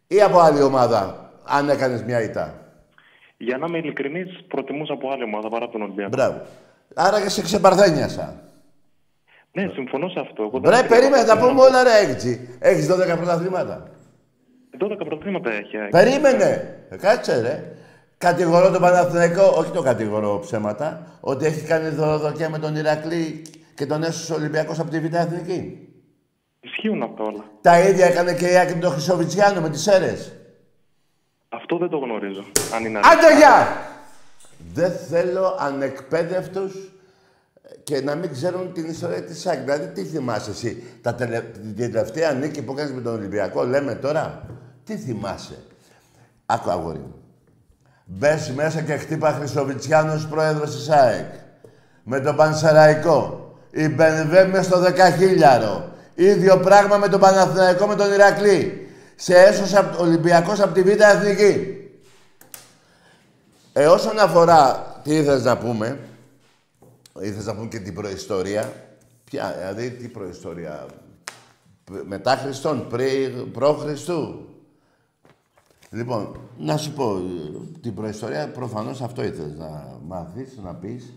ή από άλλη ομάδα, αν έκανες μια ήττα; Για να είμαι ειλικρινής, προτιμούσα από άλλη ομάδα παρά τον Ολυμπιακό. Μπράβο. Άρα και σε ξεπαρθένιασα; Ναι, συμφωνώ σε αυτό. Εγώ δεν Ρε, ήθελα περίμενε, να τα πω πούμε όλα ρε έτσι. Έχεις 12 πρωταθλήματα. 12 πρωταθλήματα έχει. ε. Περίμενε. Ε, Κάτσε ρε. Κατηγορώ τον Παναθηναϊκό, όχι το κατηγορώ ψέματα, ότι έχει κάνει δωροδοκία με τον Ηρακλή και τον έσωσε ο Ολυμπιακός από τη Β' Εθνική. Ισχύουν αυτά όλα. Τα ίδια έκανε και η Άκη με τον Χρυσοβιτσιάνο με τις Σέρες. Αυτό δεν το γνωρίζω. Αν είναι αλήθεια. Άντε γεια! Δεν θέλω ανεκπαίδευτους και να μην ξέρουν την ιστορία της ΑΕΚ. Δηλαδή, τι θυμάσαι εσύ, τα τελε... την τελευταία νίκη που έκανες με τον Ολυμπιακό, λέμε τώρα; Τι θυμάσαι; Άκου αγόρι μου. Μπες μέσα και χτύπα Χρυσοβιτσιάνος πρόεδρος της ΑΕΚ. Με τον Πανσεραϊκό. Η Μπενβέ μες στο δεκαχίλιαρο. Ίδιο πράγμα με τον Παναθηναϊκό με τον Ηρακλή. Σε έσωσε απ- Ολυμπιακός από τη Β' Εθνική. Ε, όσον αφορά τι ήθελες να πούμε, ήθελες να πούμε και την προϊστορία; Ποια, δηλαδή τι προϊστορία; Π- Μετά Χριστόν, πριν, προ Χριστού. Λοιπόν, να σου πω, ε, την προϊστορία προφανώς αυτό ήθελες να μάθεις, να πεις.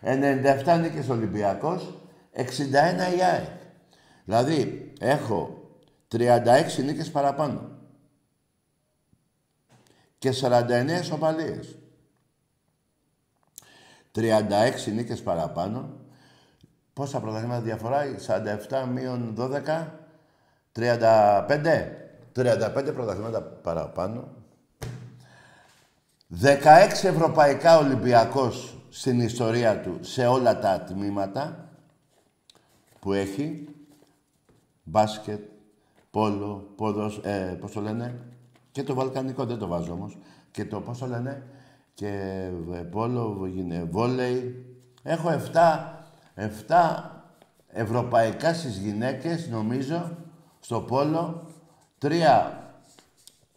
97 νίκες Ολυμπιακός, 61 η ΑΕΚ. Δηλαδή, έχω 36 νίκες παραπάνω. Και 49 ισοπαλίες. 36 νίκες παραπάνω. Πόσα πρωταθλήματα διαφορά, 47 μείον 12, 35. 35 πρωταθλήματα παραπάνω. 16 ευρωπαϊκά Ολυμπιακός στην ιστορία του σε όλα τα τμήματα που έχει. Μπάσκετ, πόλο, πόδος, ε, πώς το λένε, και το βαλκανικό δεν το βάζω όμως. Και το, πώς το λένε, και ε, πόλο, γυναι- βόλεϊ. Έχω 7, 7 ευρωπαϊκά στις γυναίκες, νομίζω, στο πόλο. Τρία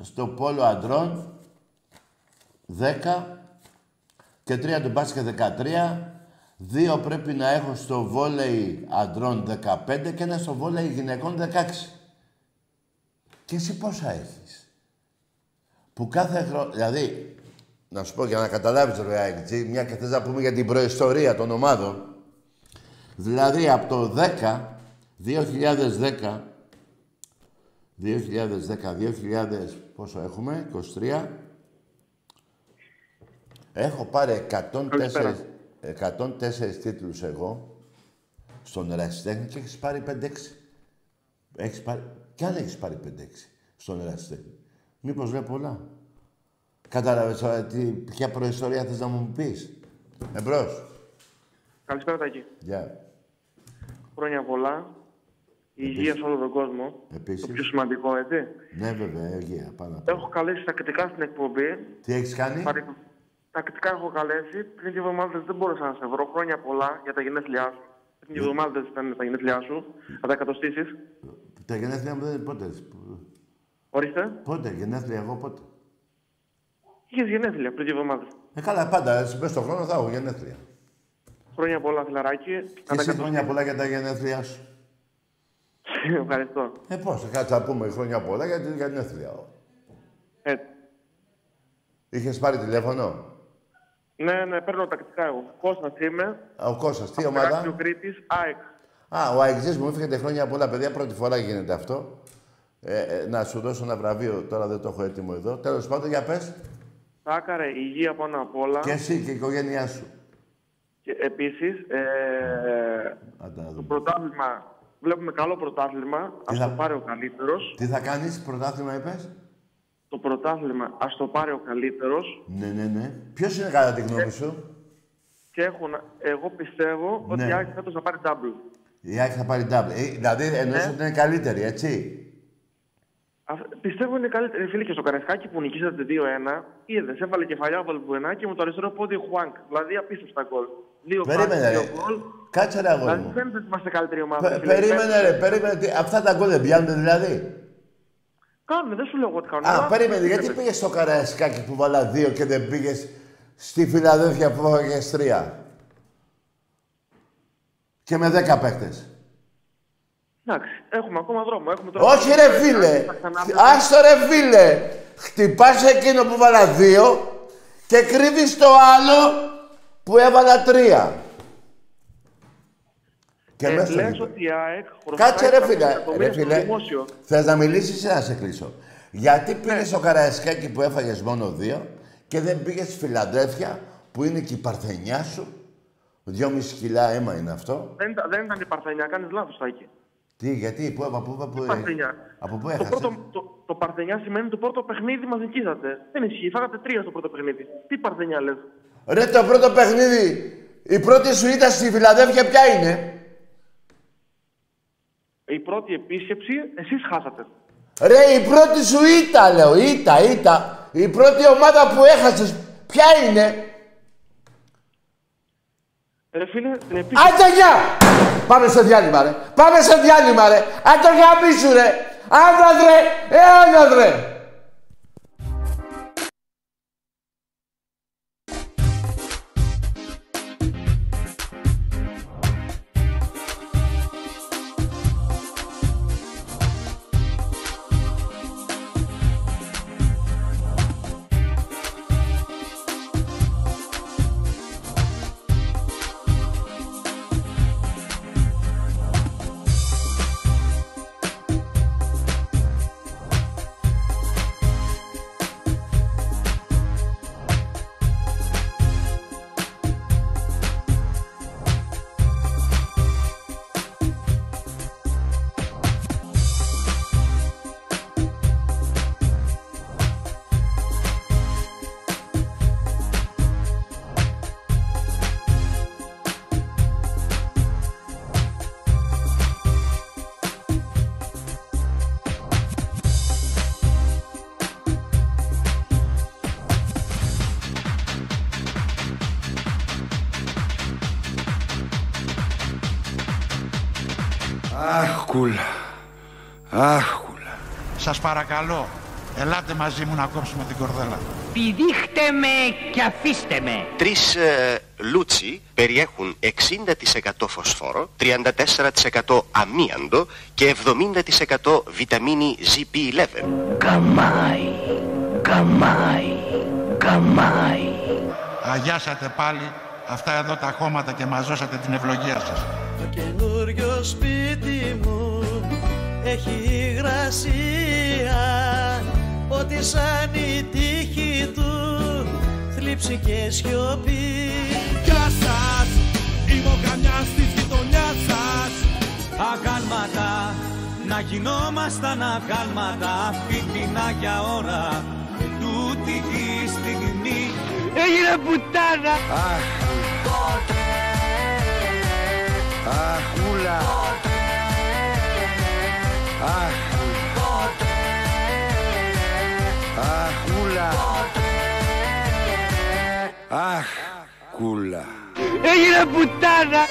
στο πόλο αντρών, 10 και τρία του μπάσκετ 13. Δύο πρέπει να έχω στο βόλεϊ αντρών 15 και ένα στο βόλεϊ γυναικών 16. Και εσύ πόσα έχεις; Που κάθε χρόνο... Δηλαδή, να σου πω για να καταλάβεις ρε Άικτζη, μια και θες να πούμε για την προϊστορία των ομάδων. Δηλαδή, από το 10, 2010, 2010, 2000, πόσο έχουμε, 23, έχω πάρει 104, Καλησπέρα. 104 τίτλους εγώ στον ερασιτέχνη και έχεις πάρει 5-6. Έχεις πάρει... Κι αν έχεις πάρει 5-6 στον ερασιτέχνη. Μήπως λέω πολλά. Κατάλαβες τώρα τι, ποια προϊστορία θες να μου πεις. Εμπρός. Καλησπέρα, Τάκη. Γεια. Χρόνια πολλά. Υγεία σε όλο τον κόσμο. Επίσης. Το πιο σημαντικό, έτσι. Ναι, βέβαια, υγεία. Πάνω απ' Έχω καλέσει τακτικά στην εκπομπή. Τι έχεις κάνει; Παρε- Τακτικά έχω καλέσει. Πριν δύο εβδομάδες δεν μπορούσα να σε βρω. Χρόνια πολλά για τα γενέθλιά σου. Πριν δύο εβδομάδες ήταν τα γενέθλιά σου. Θα τα εκατοστήσεις. Τα γενέθλια μου δεν είναι πότε. Ορίστε. Πότε, γενέθλια εγώ πότε. Είχε γενέθλια πριν δύο εβδομάδες. Ε, καλά, πάντα. εσύ Μες στον χρόνο θα έχω γενέθλια. Χρόνια πολλά, φιλαράκι. Και εσύ χρόνια πολλά για τα γενέθλιά σου. Ευχαριστώ. Ε, πώς, κάτσε να πούμε χρόνια πολλά για την γενέθλια. Ε, Είχες πάρει τηλέφωνο; ναι, ναι, παίρνω τακτικά εγώ. Κώστας είμαι. Α, Ο Κώστας, τι Τεράστιο ομάδα; Κρήτης, ΑΕΚ. Α, ο Αιγζής μου έφυγε χρόνια πολλά, παιδιά. Πρώτη φορά γίνεται αυτό. Ε, ε, να σου δώσω ένα βραβείο, τώρα δεν το έχω έτοιμο εδώ. Τέλος πάντων, για πες. Σάκαρε, υγεία πάνω απ' όλα. Και εσύ και η οικογένειά σου. Και επίσης, ε, Να τα το δούμε. πρωτάθλημα, βλέπουμε καλό πρωτάθλημα. Ας θα- το πάρει ο καλύτερος. Τι θα κάνεις, πρωτάθλημα είπες; Το πρωτάθλημα, ας το πάρει ο καλύτερος. Ναι, ναι, ναι. Ποιος είναι κατά τη γνώμη σου; Και έχω, να- εγώ πιστεύω ότι Ναι. η ΑΕΚ φέτος θα πάρει double. Η Άκη θα πάρει double. Ε, δηλαδή εννοείς Ναι. ότι είναι καλύτερη, έτσι; Α- Πιστεύω είναι καλύτερη. Φίλε και στο Καρεσκάκι που νικήσατε 2-1, είδε, έβαλε κεφαλιά ο Βαλμπουενά και με το αριστερό πόδι ο Χουάνκ. Δηλαδή απίστευτα γκολ. Δύο Περίμενε, πάσες, ρε. δύο γκολ. Κάτσε ρε αγόρι Δηλαδή μου. φαίνεται ότι είμαστε καλύτερη ομάδα. Πε- φίλε. Περίμενε Φαίνεται- ρε, περίμενε. Τι- Αυτά τα γκολ δεν πιάνουν δηλαδή. Κάνουν, δεν σου λέω εγώ ότι κάνουν. Α, Αλλά περίμενε. φαίνεται. Γιατί πήγες στο Καραϊσκάκι που βάλα δύο και δεν πήγες στη Φιλαδέλφια που έφαγες τρία; Και με δέκα παίκτες. Εντάξει, έχουμε ακόμα δρόμο. Έχουμε τώρα... Όχι ρε φίλε. Θα ξανά- Άστο ρε φίλε. Χτυπάς εκείνο που βάλα δύο και κρύβεις το άλλο που έβαλα τρία. Και Ε, μέσα στο λες γήπεδο. ότι η ΑΕΚ χρωστάει Κάτσε ρε 700 φίλε. εκατομμύρια Ρε στο φίλε. δημόσιο. Θες να μιλήσεις ή να σε κλείσω; Γιατί Ναι. πήγες στο Καραϊσκάκι που έφαγες μόνο δύο και δεν πήγες στη Φιλαδέλφια που είναι και η παρθενιά σου; Δυόμιση κιλά αίμα είναι αυτό. Δεν, ήταν- δεν ήταν η Παρθενιά, κάνεις λάθος, Τάκη. Τι, γιατί, πού, από πού, πού, Παρθενιά. από πού Το, έχασες; πρώτο, το, το Παρθενιά σημαίνει το πρώτο παιχνίδι μας νικήσατε. Δεν ισχύει, φάγατε τρία στο πρώτο παιχνίδι. Τι Παρθενιά λες; Ρε το πρώτο παιχνίδι, η πρώτη σου ήταν στη Φιλαδέλφια ποια είναι; Η πρώτη επίσκεψη, εσείς χάσατε. Ρε η πρώτη σου ήταν λέω, ήταν, ήταν. Η πρώτη ομάδα που έχασες ποια είναι; Ρε φίλε, την επίσκεψη... Άντε γεια! Πάμε σε διάλειμμα ρε. Πάμε σε διάλειμμα ρε. Άντε γαμίσου ρε. Άνδρα ρε. Ε, άνδρα ρε. Αχ, κούλα. Αχ, κούλα. Σας παρακαλώ, ελάτε μαζί μου να κόψουμε την κορδέλα. Πηδήχτε με και αφήστε με. Τρεις ε, λούτσι περιέχουν 60% φωσφόρο, 34% αμίαντο και 70% βιταμίνη ZP11. Καμάι, καμάι, καμάι. Αγιάσατε πάλι αυτά εδώ τα χώματα και μαζώσατε την ευλογία σας. Το καινούριο σπίτι μου έχει υγρασία. Ότι σαν η τύχη του θλίψη και σιωπή. Γεια σας, είμαι ο καμιάς της γειτονιάς σας. Αγάλματα, να γινόμασταν αγάλματα Φιτινά για ώρα, τούτη τη στιγμή. Έγινε πουτάνα. Αχ, αχ, ούλα. Αχ, αχ, ούλα. Αχ, κούλα. Έγινε πουτάνα.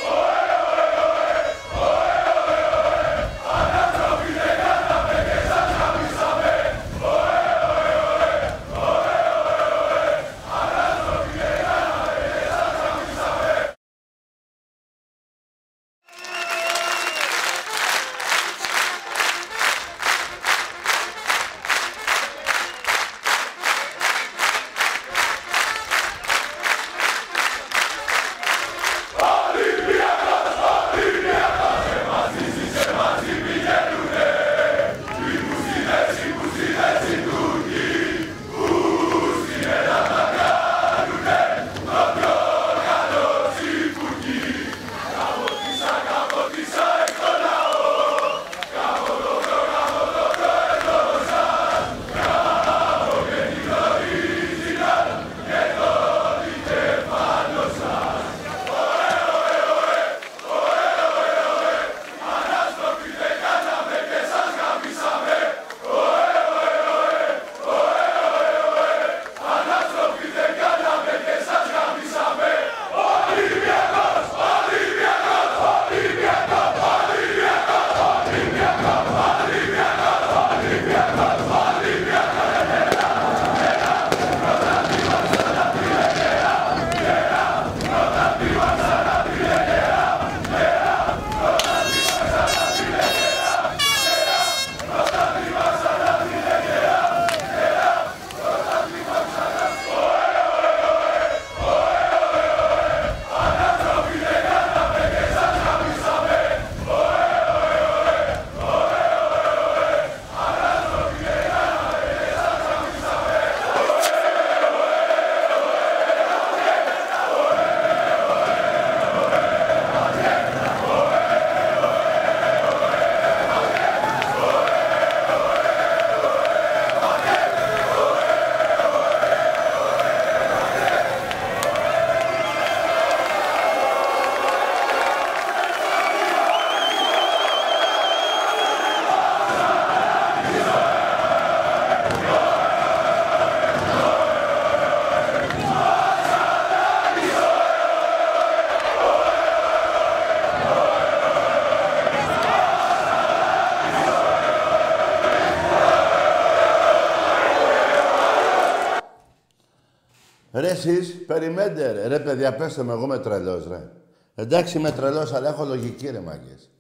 Εσείς, περιμένετε ρε. Ρε παιδιά, πέστε με, εγώ είμαι τρελός ρε. Εντάξει είμαι τρελός, αλλά έχω λογική ρε μάγκες.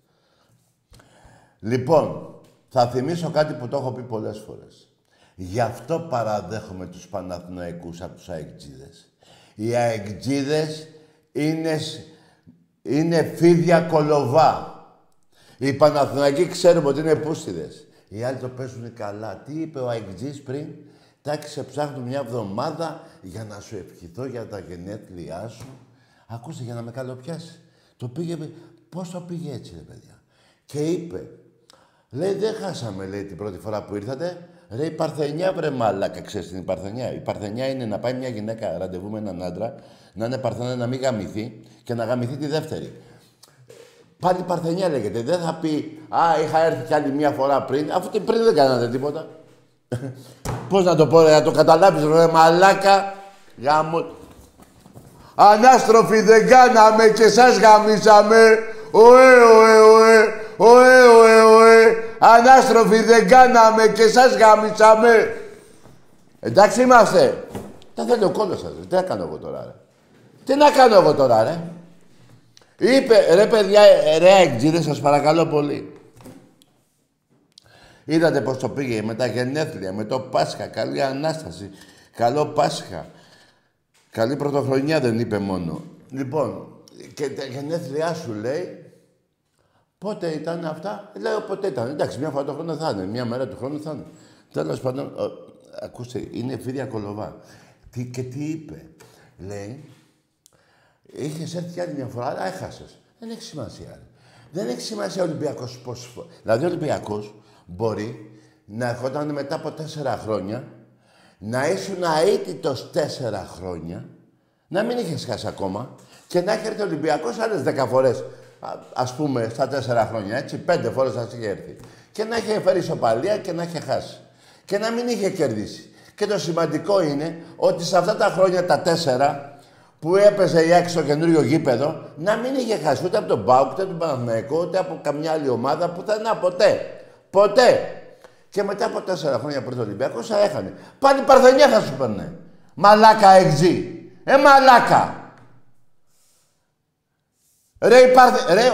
Λοιπόν, θα θυμίσω κάτι που το έχω πει πολλές φορές. Γι' αυτό παραδέχομαι τους Παναθηναϊκούς από τους αεκτζίδες. Οι αεκτζίδες είναι, σ- είναι φίδια κολοβά. Οι Παναθηναϊκοί ξέρουμε ότι είναι πούστιδες. Οι άλλοι το παίζουν καλά. Τι είπε ο αεκτζής πριν; Τάκι σε ψάχνω μια εβδομάδα για να σου ευχηθώ για τα γενέθλιά σου. Ακούστε για να με καλοπιάσει. Το πήγε, πώς το πήγε έτσι ρε παιδιά. Και είπε, Λέει, δεν χάσαμε, λέει, την πρώτη φορά που ήρθατε. Ρε, η Παρθενιά, βρε μαλάκα, ξέρεις την Παρθενιά. Η Παρθενιά είναι να πάει μια γυναίκα ραντεβού με έναν άντρα, να είναι Παρθενιά, να μην γαμηθεί και να γαμηθεί τη δεύτερη. Πάλι Παρθενιά λέγεται. Δεν θα πει, Α, είχα έρθει κι άλλη μια φορά πριν, αφού και πριν δεν κάνατε τίποτα. Πώς να το πω, ρε, να το καταλάβεις, ρε, μαλάκα. Γάμο. Ανάστροφοι δεν κάναμε και σας γαμίσαμε. Ωε, ωε, ωε, ωε, ωε, ωε. Ανάστροφοι δεν κάναμε και σας γαμίσαμε. Εντάξει είμαστε. Τα θέλει ο κόλλος σας. ρε. Τι να κάνω εγώ τώρα, ρε. Τι να κάνω εγώ τώρα, ρε. Είπε, ρε παιδιά, ε, ρε εκτζίδες, σας παρακαλώ πολύ. Είδατε πώς το πήγε με τα γενέθλια, με το Πάσχα. Καλή Ανάσταση. Καλό Πάσχα. Καλή πρωτοχρονιά δεν είπε μόνο. Λοιπόν, και τα γενέθλιά σου λέει, πότε ήταν αυτά; Λέω ποτέ ήταν. Εντάξει, μια φορά το χρόνο θα είναι, μια μέρα του χρόνου θα είναι. Τέλος πάντων, ο, ακούστε, είναι φίδια κολοβά. Τι, και τι είπε; Λέει, είχες έρθει κι άλλη μια φορά, αλλά έχασες. Δεν έχει σημασία. ρε. Δεν έχει σημασία ο Ολυμπιακός πώς. Δηλαδή, ο Ολυμπιακός μπορεί να ερχόταν μετά από τέσσερα χρόνια να ήσουν αίτητος τέσσερα χρόνια, να μην είχες χάσει ακόμα και να έχει έρθει ο Ολυμπιακός άλλες δέκα φορές, α, ας πούμε, στα τέσσερα χρόνια, έτσι, πέντε φορές θα είχε έρθει. Και να είχε φέρει ισοπαλία και να είχε χάσει. Και να μην είχε κερδίσει. Και το σημαντικό είναι ότι σε αυτά τα χρόνια τα τέσσερα που έπαιζε η έξω καινούριο γήπεδο, να μην είχε χάσει ούτε από τον Μπάουκ, ούτε από τον Παναθηναϊκό, ούτε από καμιά άλλη ομάδα πουθενά ποτέ. Ποτέ. Και μετά από τέσσερα χρόνια πριν το Ολυμπιακός, θα έχανε. Πάλι Παρθενιά θα σου παίρνε. Μαλάκα εξή. Ε, μαλάκα. Ρε, η Παρθε... Ρε,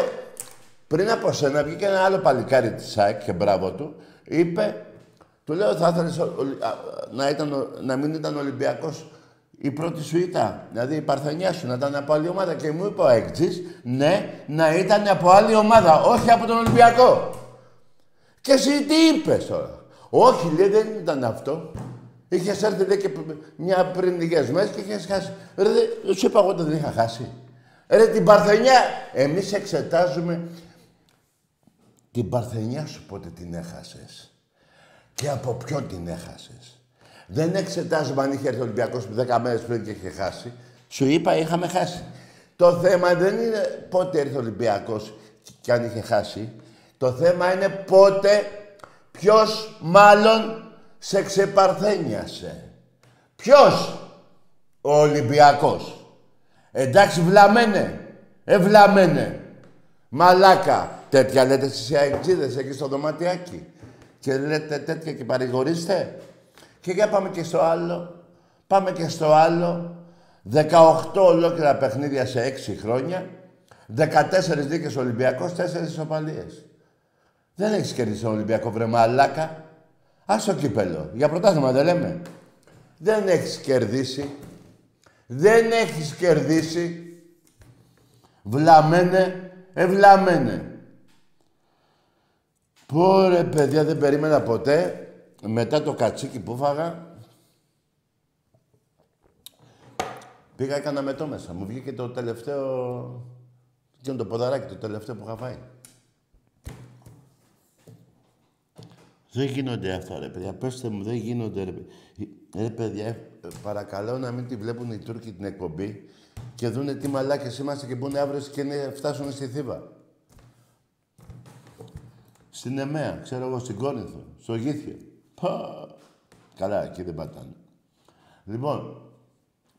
πριν από σένα βγήκε ένα άλλο παλικάρι της ΣΑΕΚ και μπράβο του. Είπε, του λέω θα ήθελες ο- ο- α, να, ήταν, ο- να μην ήταν Ολυμπιακός η πρώτη σου ήταν. Δηλαδή η Παρθενιά σου να ήταν από άλλη ομάδα. Και μου είπε ο Έκτζης, ναι, να ήταν από άλλη ομάδα, όχι από τον Ολυμπιακό. Και εσύ τι είπες τώρα; Όχι, λέει, δεν ήταν αυτό. Είχες έρθει λέει, και π- μια πριν λίγες μέρες και είχες χάσει. Ρε, δε- σου είπα εγώ ότι δεν είχα χάσει. Ρε, την Παρθενιά. Εμείς εξετάζουμε την Παρθενιά σου πότε την έχασες. Και από ποιον την έχασες; Δεν εξετάζουμε αν είχε έρθει ο Ολυμπιακός 10 μέρες πριν και είχε χάσει. Σου είπα, είχαμε χάσει. Το θέμα δεν είναι πότε ήρθε ο Ολυμπιακός και αν είχε χάσει. Το θέμα είναι πότε, ποιος μάλλον σε ξεπαρθένιασε. Ποιος, ο Ολυμπιακός. Εντάξει, βλαμένε. Ε, βλαμένε. Μαλάκα. Τέτοια λέτε στις αεξίδες εκεί στο δωματιάκι. Και λέτε τέτοια και παρηγορείστε. Και για πάμε και στο άλλο. Πάμε και στο άλλο. 18 ολόκληρα παιχνίδια σε 6 χρόνια. 14 δίκες Ολυμπιακός, 4 ισοπαλίες. Δεν έχεις κερδίσει τον Ολυμπιακό βρε μαλάκα. Ας το κύπελο. Για πρωτάθλημα δεν λέμε. Δεν έχεις κερδίσει. Δεν έχεις κερδίσει. Βλαμένε, ευλαμένε. Πω ρε παιδιά, δεν περίμενα ποτέ. Μετά το κατσίκι που φάγα, πήγα έκανα μετό μέσα. Μου βγήκε το τελευταίο... Τι είναι το ποδαράκι, το τελευταίο που είχα φάει. Δεν γίνονται αυτά, ρε παιδιά. Πέστε μου, δεν γίνονται, ρε παιδιά. Ρε παιδιά, ε, παρακαλώ να μην τη βλέπουν οι Τούρκοι την εκπομπή και δούνε τι μαλάκες είμαστε και μπουν αύριο και είναι- φτάσουν στη Θήβα. Στην Εμέα, ξέρω εγώ, στην Κόρινθο, στο Γήθιο. Πα. Καλά, εκεί δεν πατάνε. Λοιπόν,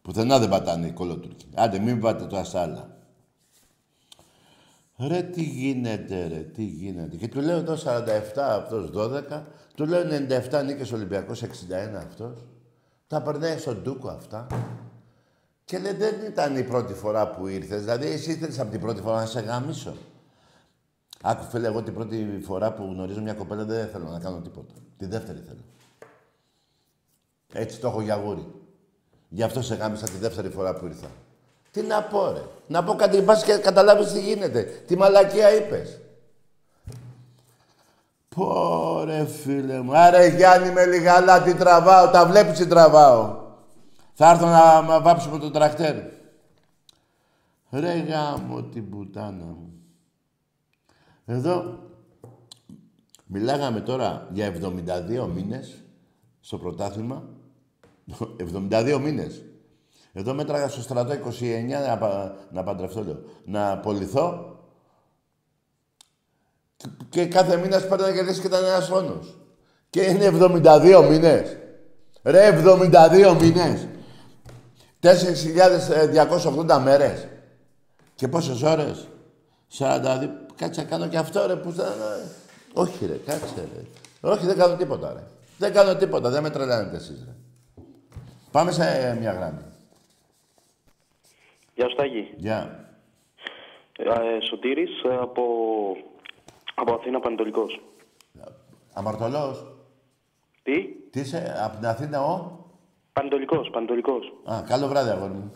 πουθενά δεν πατάνε οι κολοτούρκοι. Άντε, μην πάτε τώρα στα άλλα. Ρε, τι γίνεται, ρε, τι γίνεται. Και του λέω εδώ 47, αυτός 12. Του λέω 97 νίκες Ολυμπιακός, 61 αυτός. Τα περνάει στον Τούκο αυτά. Και λέει, δεν ήταν η πρώτη φορά που ήρθες. Δηλαδή, εσύ ήθελες από την πρώτη φορά να σε γαμίσω. Άκου, φίλε, εγώ την πρώτη φορά που γνωρίζω μια κοπέλα δεν θέλω να κάνω τίποτα. Τη δεύτερη θέλω. Έτσι το έχω για γούρι. Γι' αυτό σε γάμισα τη δεύτερη φορά που ήρθα. Τι να πω, ρε; Να πω κάτι, πας και καταλάβεις τι γίνεται. Τι μαλακία είπες. Πω, ρε, φίλε μου. Άρε, Γιάννη, με λιγαλά, τι τραβάω. Τα βλέπεις τι τραβάω; Θα έρθω να με βάψω το τρακτέρ. Ρε γάμο την πουτάνα μου. Εδώ μιλάγαμε τώρα για 72 μήνες στο πρωτάθλημα. 72 μήνες. Εδώ μέτραγα στο στρατό 29 να, πα- να παντρευτώ, λέω. Να απολυθώ. Και- Και κάθε μήνα παίρνανε και λες και ήταν ένας χρόνος. Και είναι 72 μήνες. Ρε, 72 μήνες. 4.280 μέρες. Και πόσες ώρες. 42. Κάτσε να κάνω και αυτό, ρε, που... θα- Όχι, ρε, κάτσε, ρε. Όχι, δεν κάνω τίποτα, ρε. Δεν κάνω τίποτα, δεν με τρελάνετε εσείς, ρε. Πάμε σε μια γράμμη. Γεια σου Τάκη. Γεια. Ε, Σωτήρης ε, από, από Αθήνα Πανετολικός. Αμαρτωλός. Τι; Τι είσαι, από την Αθήνα, ο; Πανετολικός, Πανετολικός. Α, καλό βράδυ, αγόρι μου.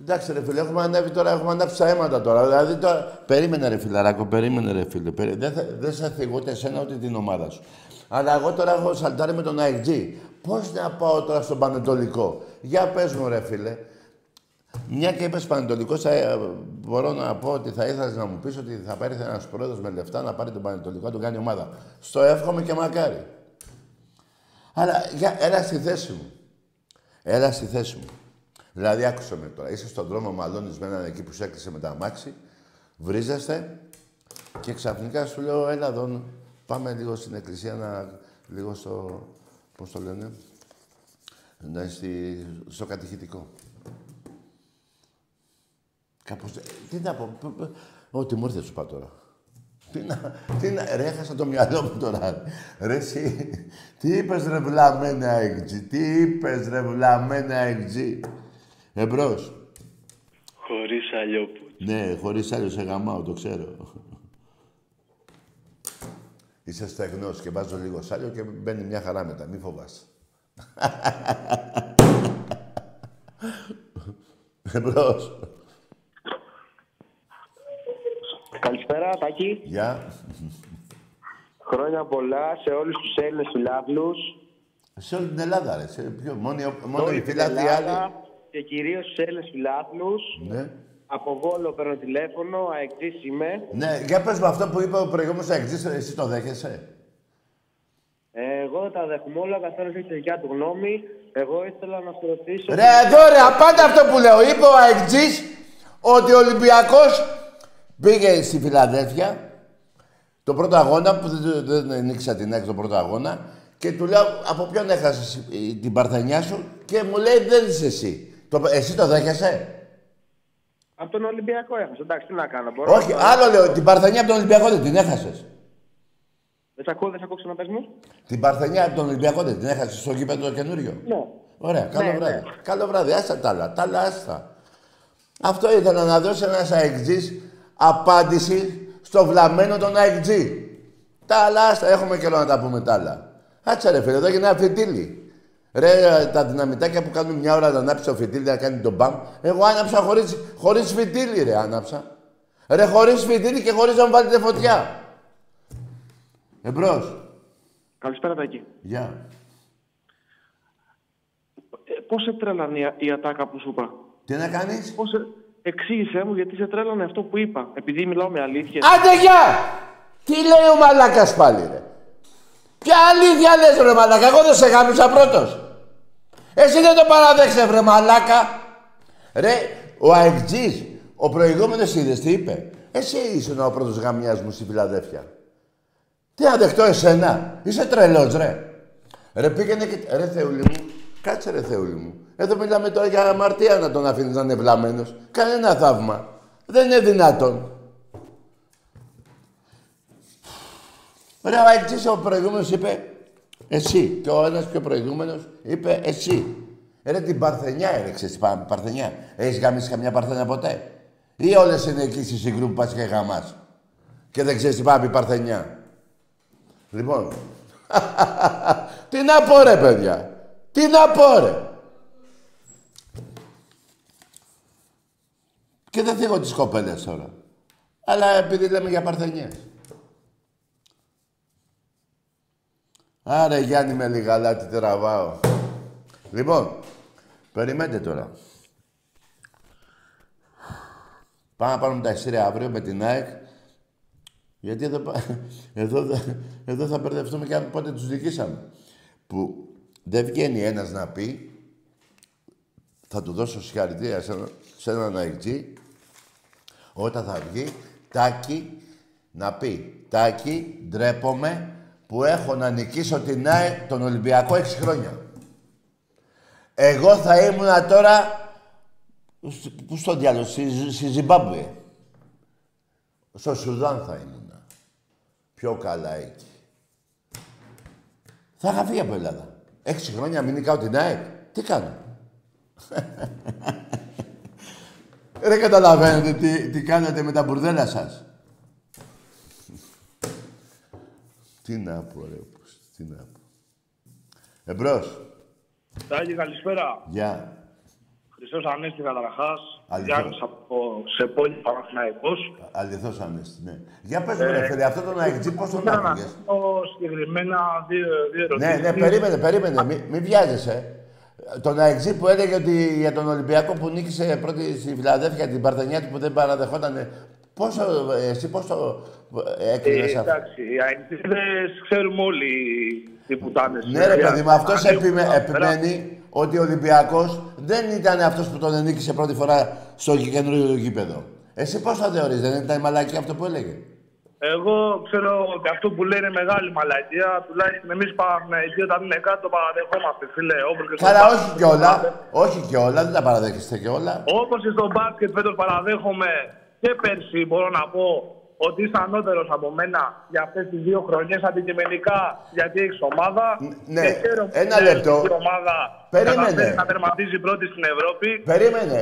Εντάξει, ρε φίλε, έχουμε ανέβει τώρα, έχουμε ανάψει τα αίματα τώρα. Δηλαδή τώρα. Περίμενε, ρε φιλαράκο, περίμενε, ρε φίλε. Περί... Δεν, θα... δεν σε θυγώ ούτε εσένα ούτε την ομάδα σου. Αλλά εγώ τώρα έχω σαλτάρει με τον IG. Πώς να πάω τώρα στον Πανετολικό; Για πες μου, ρε φίλε. Μια και είπες Πανετολικός, θα... ε, μπορώ να πω ότι θα ήθελες να μου πεις ότι θα πάρει ένας πρόεδρος με λεφτά να πάρει τον Πανετολικό να τον κάνει ομάδα. Στο εύχομαι και μακάρι. Αλλά για... έλα στη θέση μου. Έλα στη θέση μου. Δηλαδή, άκουσε με τώρα. Είσαι στον δρόμο, μαλώνεις με έναν εκεί που σε έκλεισε με τα αμάξι, βρίζεστε και ξαφνικά σου λέω, έλα εδώ, πάμε λίγο στην εκκλησία να... λίγο στο... πώς το λένε, να στη, στο κατηχητικό. Κάπως... Τι να πω, π- π- ό,τι μου ήρθε σου πάω τώρα. Τι να, τι να, ρε, έχασα το μυαλό μου τώρα. Ρε, εσύ, τι είπες ρε βλαμμένα εκτζή, τι είπες ρε βλαμμένα εκτζή. Εμπρός. Χωρίς αλλιόπου. Ναι, χωρίς άλλο σε γαμάω, το ξέρω. Είσαι στεγνός και βάζω λίγο σάλιο και μπαίνει μια χαρά μετά. Μη φοβάσαι. Εμπρός. Καλησπέρα, Τάκη. Γεια. Χρόνια πολλά σε όλους τους Έλληνες φιλάθλους. Σε όλη την Ελλάδα, ρε. Σε ποιο, μόνο, μόνο όλη οι την φίλαθλοι Ελλάδα άλλοι. Και κυρίως στους Έλληνες φιλάθλους. Ναι. Από Βόλο παίρνω τηλέφωνο, αεξής είμαι. Ναι, για πες μου αυτό που είπε ο προηγούμενος εξής, εσύ το δέχεσαι; Ε, εγώ δεν τα δέχομαι όλα, ο καθένας έχει τη δικιά του γνώμη. Εγώ ήθελα να σου ρωτήσω... Ρε, εδώ ρε, απάντα αυτό που λέω. Είπε ο Αεκτζής ότι ο Ολυμπιακός πήγε στη Φιλαδέλφια το πρώτο αγώνα, που δεν, δεν, δεν ήξερα την έξω το πρώτο αγώνα, και του λέω από ποιον έχασες την παρθενιά σου; Και μου λέει δεν είσαι εσύ. Το, εσύ το δέχεσαι; Από τον Ολυμπιακό έχασα. Εντάξει, τι να κάνω. Μπορώ Όχι, να... άλλο λέω, την παρθενιά από τον Ολυμπιακό δεν την έχασες. Δεν σε ακούω, δεν σε ακούω ξαναπες μου. Την παρθενιά από τον Ολυμπιακό δεν την έχασες στο γήπεδο το καινούριο. Ναι. Ωραία, καλό Ναι, βράδυ. ναι. Καλό βράδυ, άστα τα άλλα. Τα άλλα άστα. Αυτό ήθελα να δώσει ένας αεκτζής απάντηση στο βλαμμένο τον αεκτζή. Τα άλλα άστα, έχουμε καιρό να τα πούμε τα άλλα. Άτσε ρε φίλε, εδώ έγινε ένα φιτίλι. Ρε, τα δυναμητάκια που κάνουν μια ώρα να ανάψει το φιτίλι να κάνει τον μπαμ. Εγώ άναψα χωρίς, χωρίς φιτίλι, ρε, άναψα. Ρε, χωρίς φιτίλι και χωρίς να μου βάλετε φωτιά. Εμπρός. Καλησπέρα, Τάκη. Γεια. Ε, πώς σε τρέλανε η, η ατάκα που σου είπα; Τι να κάνεις; Πώς σε... Εξήγησέ μου γιατί σε τρέλανε αυτό που είπα. Επειδή μιλάω με αλήθεια. Άντε γεια! Τι λέει ο μαλάκας πάλι, ρε; Ποια αλήθεια λες, ρε μαλάκα. Εγώ δεν σε γάμισα πρώτος. Εσύ δεν το παραδέχεσαι, βρε μαλάκα. Ρε, ο αεκτζής, ο προηγούμενος είδες τι είπε; Εσύ ήσουν ο πρώτος γαμιάς μου στη Φιλαδέφια. Τι να δεχτώ εσένα. Είσαι τρελός, ρε. Ρε πήγαινε και... Ρε Θεούλη μου, κάτσε ρε Θεούλη μου. Εδώ μιλάμε τώρα για αμαρτία να τον αφήνεις να είναι βλαμμένος. Κανένα θαύμα. Δεν είναι δυνατόν. Ρε, ο Αεκτζής ο προηγούμενος είπε εσύ. Και ο ένας πιο προηγούμενος είπε εσύ. Ρε την Παρθενιά έρεξες, την Πα- Παρθενιά. Έχεις γαμίσει καμιά Παρθενιά ποτέ; Ή όλες είναι εκεί στη συγκρού που πας και γαμάς. Και δεν ξέρεις τι πάει να πει Παρθενιά. Λοιπόν. τι να πω ρε παιδιά. Τι να πω ρε. Και δεν θίγω τις κοπέλες τώρα. Αλλά επειδή λέμε για Παρθενιές. Άρα Γιάννη με λιγαλάτι τραβάω. Λοιπόν, περιμένετε τώρα. Πάμε να πάρουμε τα εισιτήρια αύριο με την ΑΕΚ. Γιατί εδώ, πα- εδώ, δε- εδώ θα μπερδευτούμε και αν πότε τους δικήσαμε. Που δεν βγαίνει ένας να πει, θα του δώσω συγχαρητήρια σε, ένα- σε έναν αεκτζή, όταν θα βγει, Τάκη, να πει «Τάκη, ντρέπομαι που έχω να νικήσω την ΑΕ τον Ολυμπιακό 6 χρόνια». Εγώ θα ήμουνα τώρα... σ- Πού στο διάλογο, στη, στη Ζιμπάμπουε. Στο Σουδάν θα ήμουνα. Πιο καλά εκεί. Θα είχα φύγει από Ελλάδα. Έξι χρόνια μην νικάω την ΑΕΚ. Τι κάνω; Δεν καταλαβαίνετε τι, τι κάνετε με τα μπουρδέλα σας. τι να πω, ρε, πώς, τι να πω. Εμπρός. Τάκη, καλησπέρα. Γεια. Χριστός Ανέστη καταρχάς. Αλήθεια. Γιάννης από Σεπόλη Παναθηναϊκός. Αληθώς Ανέστη, ναι. Για πες μου, ρε Ε, φίλε, αυτό τον αεκτζή πώς τον Ήθελα να άκουγες; πω συγκεκριμένα δύο, δύο Ναι, ερωτήσεις. ναι, περίμενε, περίμενε. Μην μη βιάζεσαι. Τον αεξή που έλεγε ότι για τον Ολυμπιακό που νίκησε πρώτη στη Φιλαδέλφια την Παρθενιά του που δεν παραδεχόταν. Πόσο, ε, εσύ πώς το Ε, έκρινες αυτό; εντάξει, οι αεκτήδες ξέρουμε όλοι τι πουτάνες. Ναι, ρε παιδί μου, αυτός Ανέβουν επιμέ, εδώ πέρα. επιμένει ότι ο Ολυμπιακός δεν ήταν αυτός που τον νίκησε πρώτη φορά στο καινούριο γήπεδο. Εσύ πώς θα θεωρείς, δεν ήταν η μαλακή αυτό που έλεγε; Εγώ ξέρω ότι αυτό που λένε είναι μεγάλη μαλακία. Τουλάχιστον εμείς Παναθηναϊκοί όταν είναι κάτω παραδεχόμαστε, φίλε. Όπως και στο Καλά, μπάσκετ. όχι κιόλα. Όχι κιόλα, δεν τα παραδέχεστε κιόλα. Όπως και στο μπάσκετ φέτος παραδέχομαι και πέρσι μπορώ να πω ότι είσαι ανώτερος από μένα για αυτές τις δύο χρονιές αντικειμενικά γιατί έχεις ομάδα. ναι, Και χαίρομαι ένα που λεπτό. Η ομάδα Περίμενε. καταφέρει να τερματίζει πρώτη στην Ευρώπη. Περίμενε.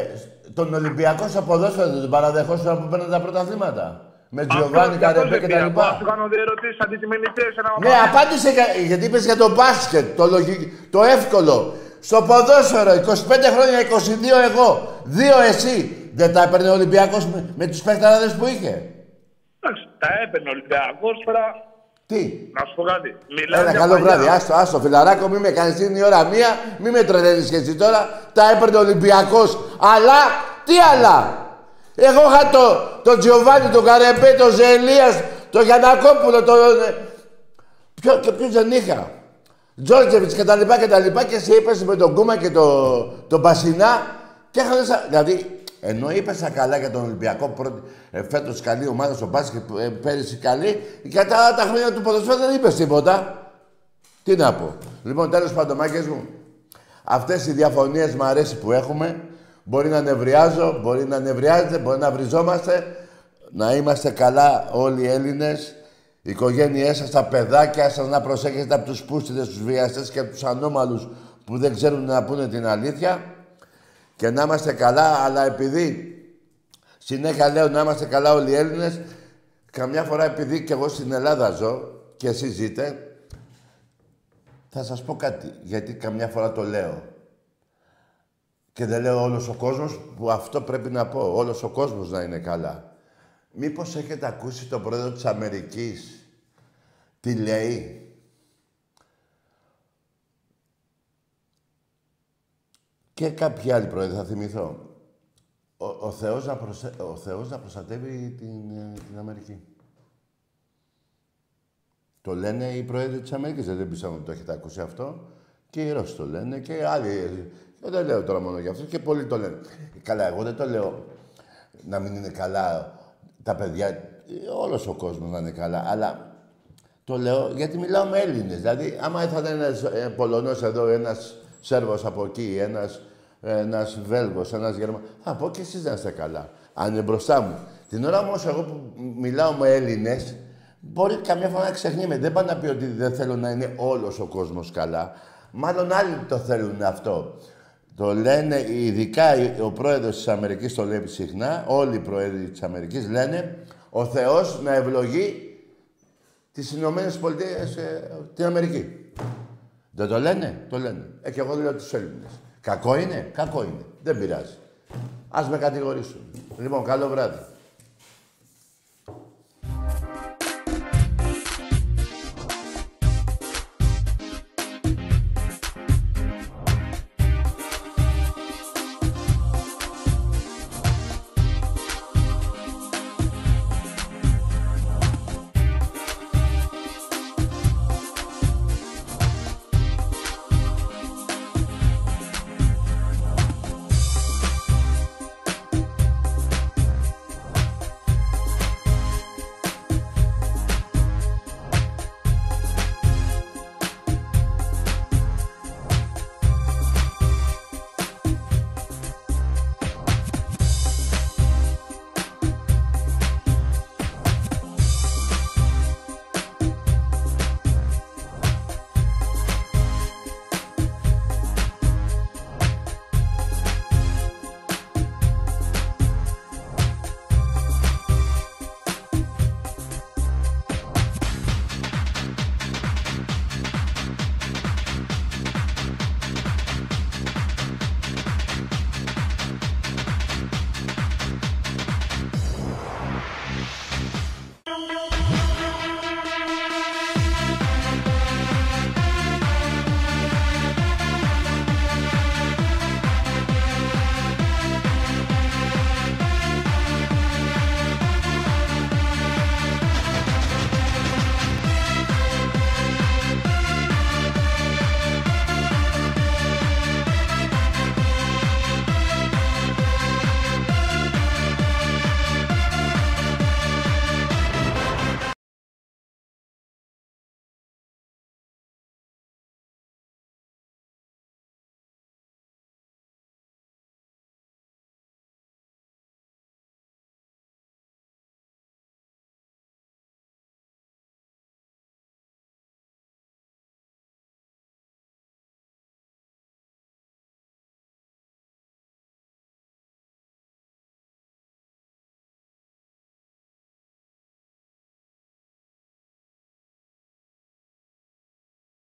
Τον Ολυμπιακό στο ποδόσφαιρο δεν τον παραδεχόσουν που παίρνουν τα πρωταθλήματα. Με Τζιοβάνι, Καρεμπέ και τα λοιπά. Σου κάνω δύο ερωτήσεις αντικειμενικές. Ναι, απάντησε για- γιατί είπες για το μπάσκετ, το, λογι- το εύκολο. Στο ποδόσφαιρο, 25 χρόνια, 22 εγώ, δύο εσύ. Δεν τα έπαιρνε ο Ολυμπιακός με, με τους παίχταράδες που είχε. Εντάξει, τα έπαιρνε ο Ολυμπιακός τώρα. Τι; Να σου πω κάτι. Μιλάμε Ένα για καλό παλιά. βράδυ. Άστο, άστο, φιλαράκο, μη με κάνεις την ώρα μία, μη με τρελαίνεις και εσύ τώρα. Τα έπαιρνε ο Ολυμπιακός. Αλλά, τι άλλα. Εγώ είχα το, το Τζιοβάνι, τον Καρεμπέ, τον Ζελίας, τον Γιανακόπουλο, τον... ε, Ποιο, και ποιους δεν είχα. Τζόρτζεβιτς και τα λοιπά και τα λοιπά και εσύ είπες με τον Κούμα και τον, τον Πασινά και είχαν σαν... Δηλαδή, ενώ είπες τα καλά για τον Ολυμπιακό πρώτη, ε, φέτος καλή ομάδα στο μπάσκετ, ε, πέρυσι καλή, για τα άλλα τα χρόνια του ποδοσφαίρου δεν είπες τίποτα. Τι να πω. Λοιπόν, τέλος πάντων, μάγκες μου, αυτές οι διαφωνίες μου αρέσει που έχουμε. Μπορεί να νευριάζω, μπορεί να νευριάζετε, μπορεί να βριζόμαστε. Να είμαστε καλά όλοι οι Έλληνες. Οι οικογένειές σας, τα παιδάκια σας, να προσέχετε από τους πούστιδες, τους βιαστές και από τους ανώμαλους που δεν ξέρουν να πούνε την αλήθεια. Και να είμαστε καλά, αλλά επειδή συνέχεια λέω να είμαστε καλά όλοι οι Έλληνες, καμιά φορά επειδή και εγώ στην Ελλάδα ζω και εσείς ζείτε, θα σας πω κάτι, γιατί καμιά φορά το λέω. Και δεν λέω όλος ο κόσμος, που αυτό πρέπει να πω. Όλος ο κόσμος να είναι καλά. Μήπως έχετε ακούσει τον πρόεδρο της Αμερικής; Τι λέει; Και κάποιοι άλλοι πρόεδροι θα θυμηθώ. Ο, ο, Θεός, να προσε... ο Θεός να προστατεύει την, ε, την Αμερική. Το λένε οι πρόεδροι της Αμερικής. Δεν πιστεύω ότι το έχετε ακούσει αυτό. Και οι Ρώσοι το λένε και άλλοι. Και δεν λέω τώρα μόνο για αυτό και πολλοί το λένε. Καλά, εγώ δεν το λέω να μην είναι καλά τα παιδιά, όλος ο κόσμος να είναι καλά. Αλλά το λέω γιατί μιλάω με Έλληνες. Δηλαδή, άμα θα ήταν ένας ε, Πολωνός εδώ, ένας Σέρβος από εκεί, ένας, ένας Βέλγος, ένας Γερμανός, θα πω και εσείς να είστε καλά. Αν είναι μπροστά μου. Την ώρα όμως εγώ που μιλάω με Έλληνες, μπορεί καμιά φορά να ξεχνιέμαι. Δεν πάει να πει ότι δεν θέλω να είναι όλος ο κόσμος καλά. Μάλλον άλλοι το θέλουν αυτό. Το λένε, ειδικά ο πρόεδρος της Αμερικής το λέει συχνά, όλοι οι πρόεδροι της Αμερικής λένε ο Θεός να ευλογεί τις Ηνωμένες Πολιτείες, ε, την Αμερική. Δεν το λένε, το λένε. Ε, και εγώ λέω τους Έλληνες. Κακό είναι, κακό είναι. Δεν πειράζει. Ας με κατηγορήσουν. Λοιπόν, καλό βράδυ.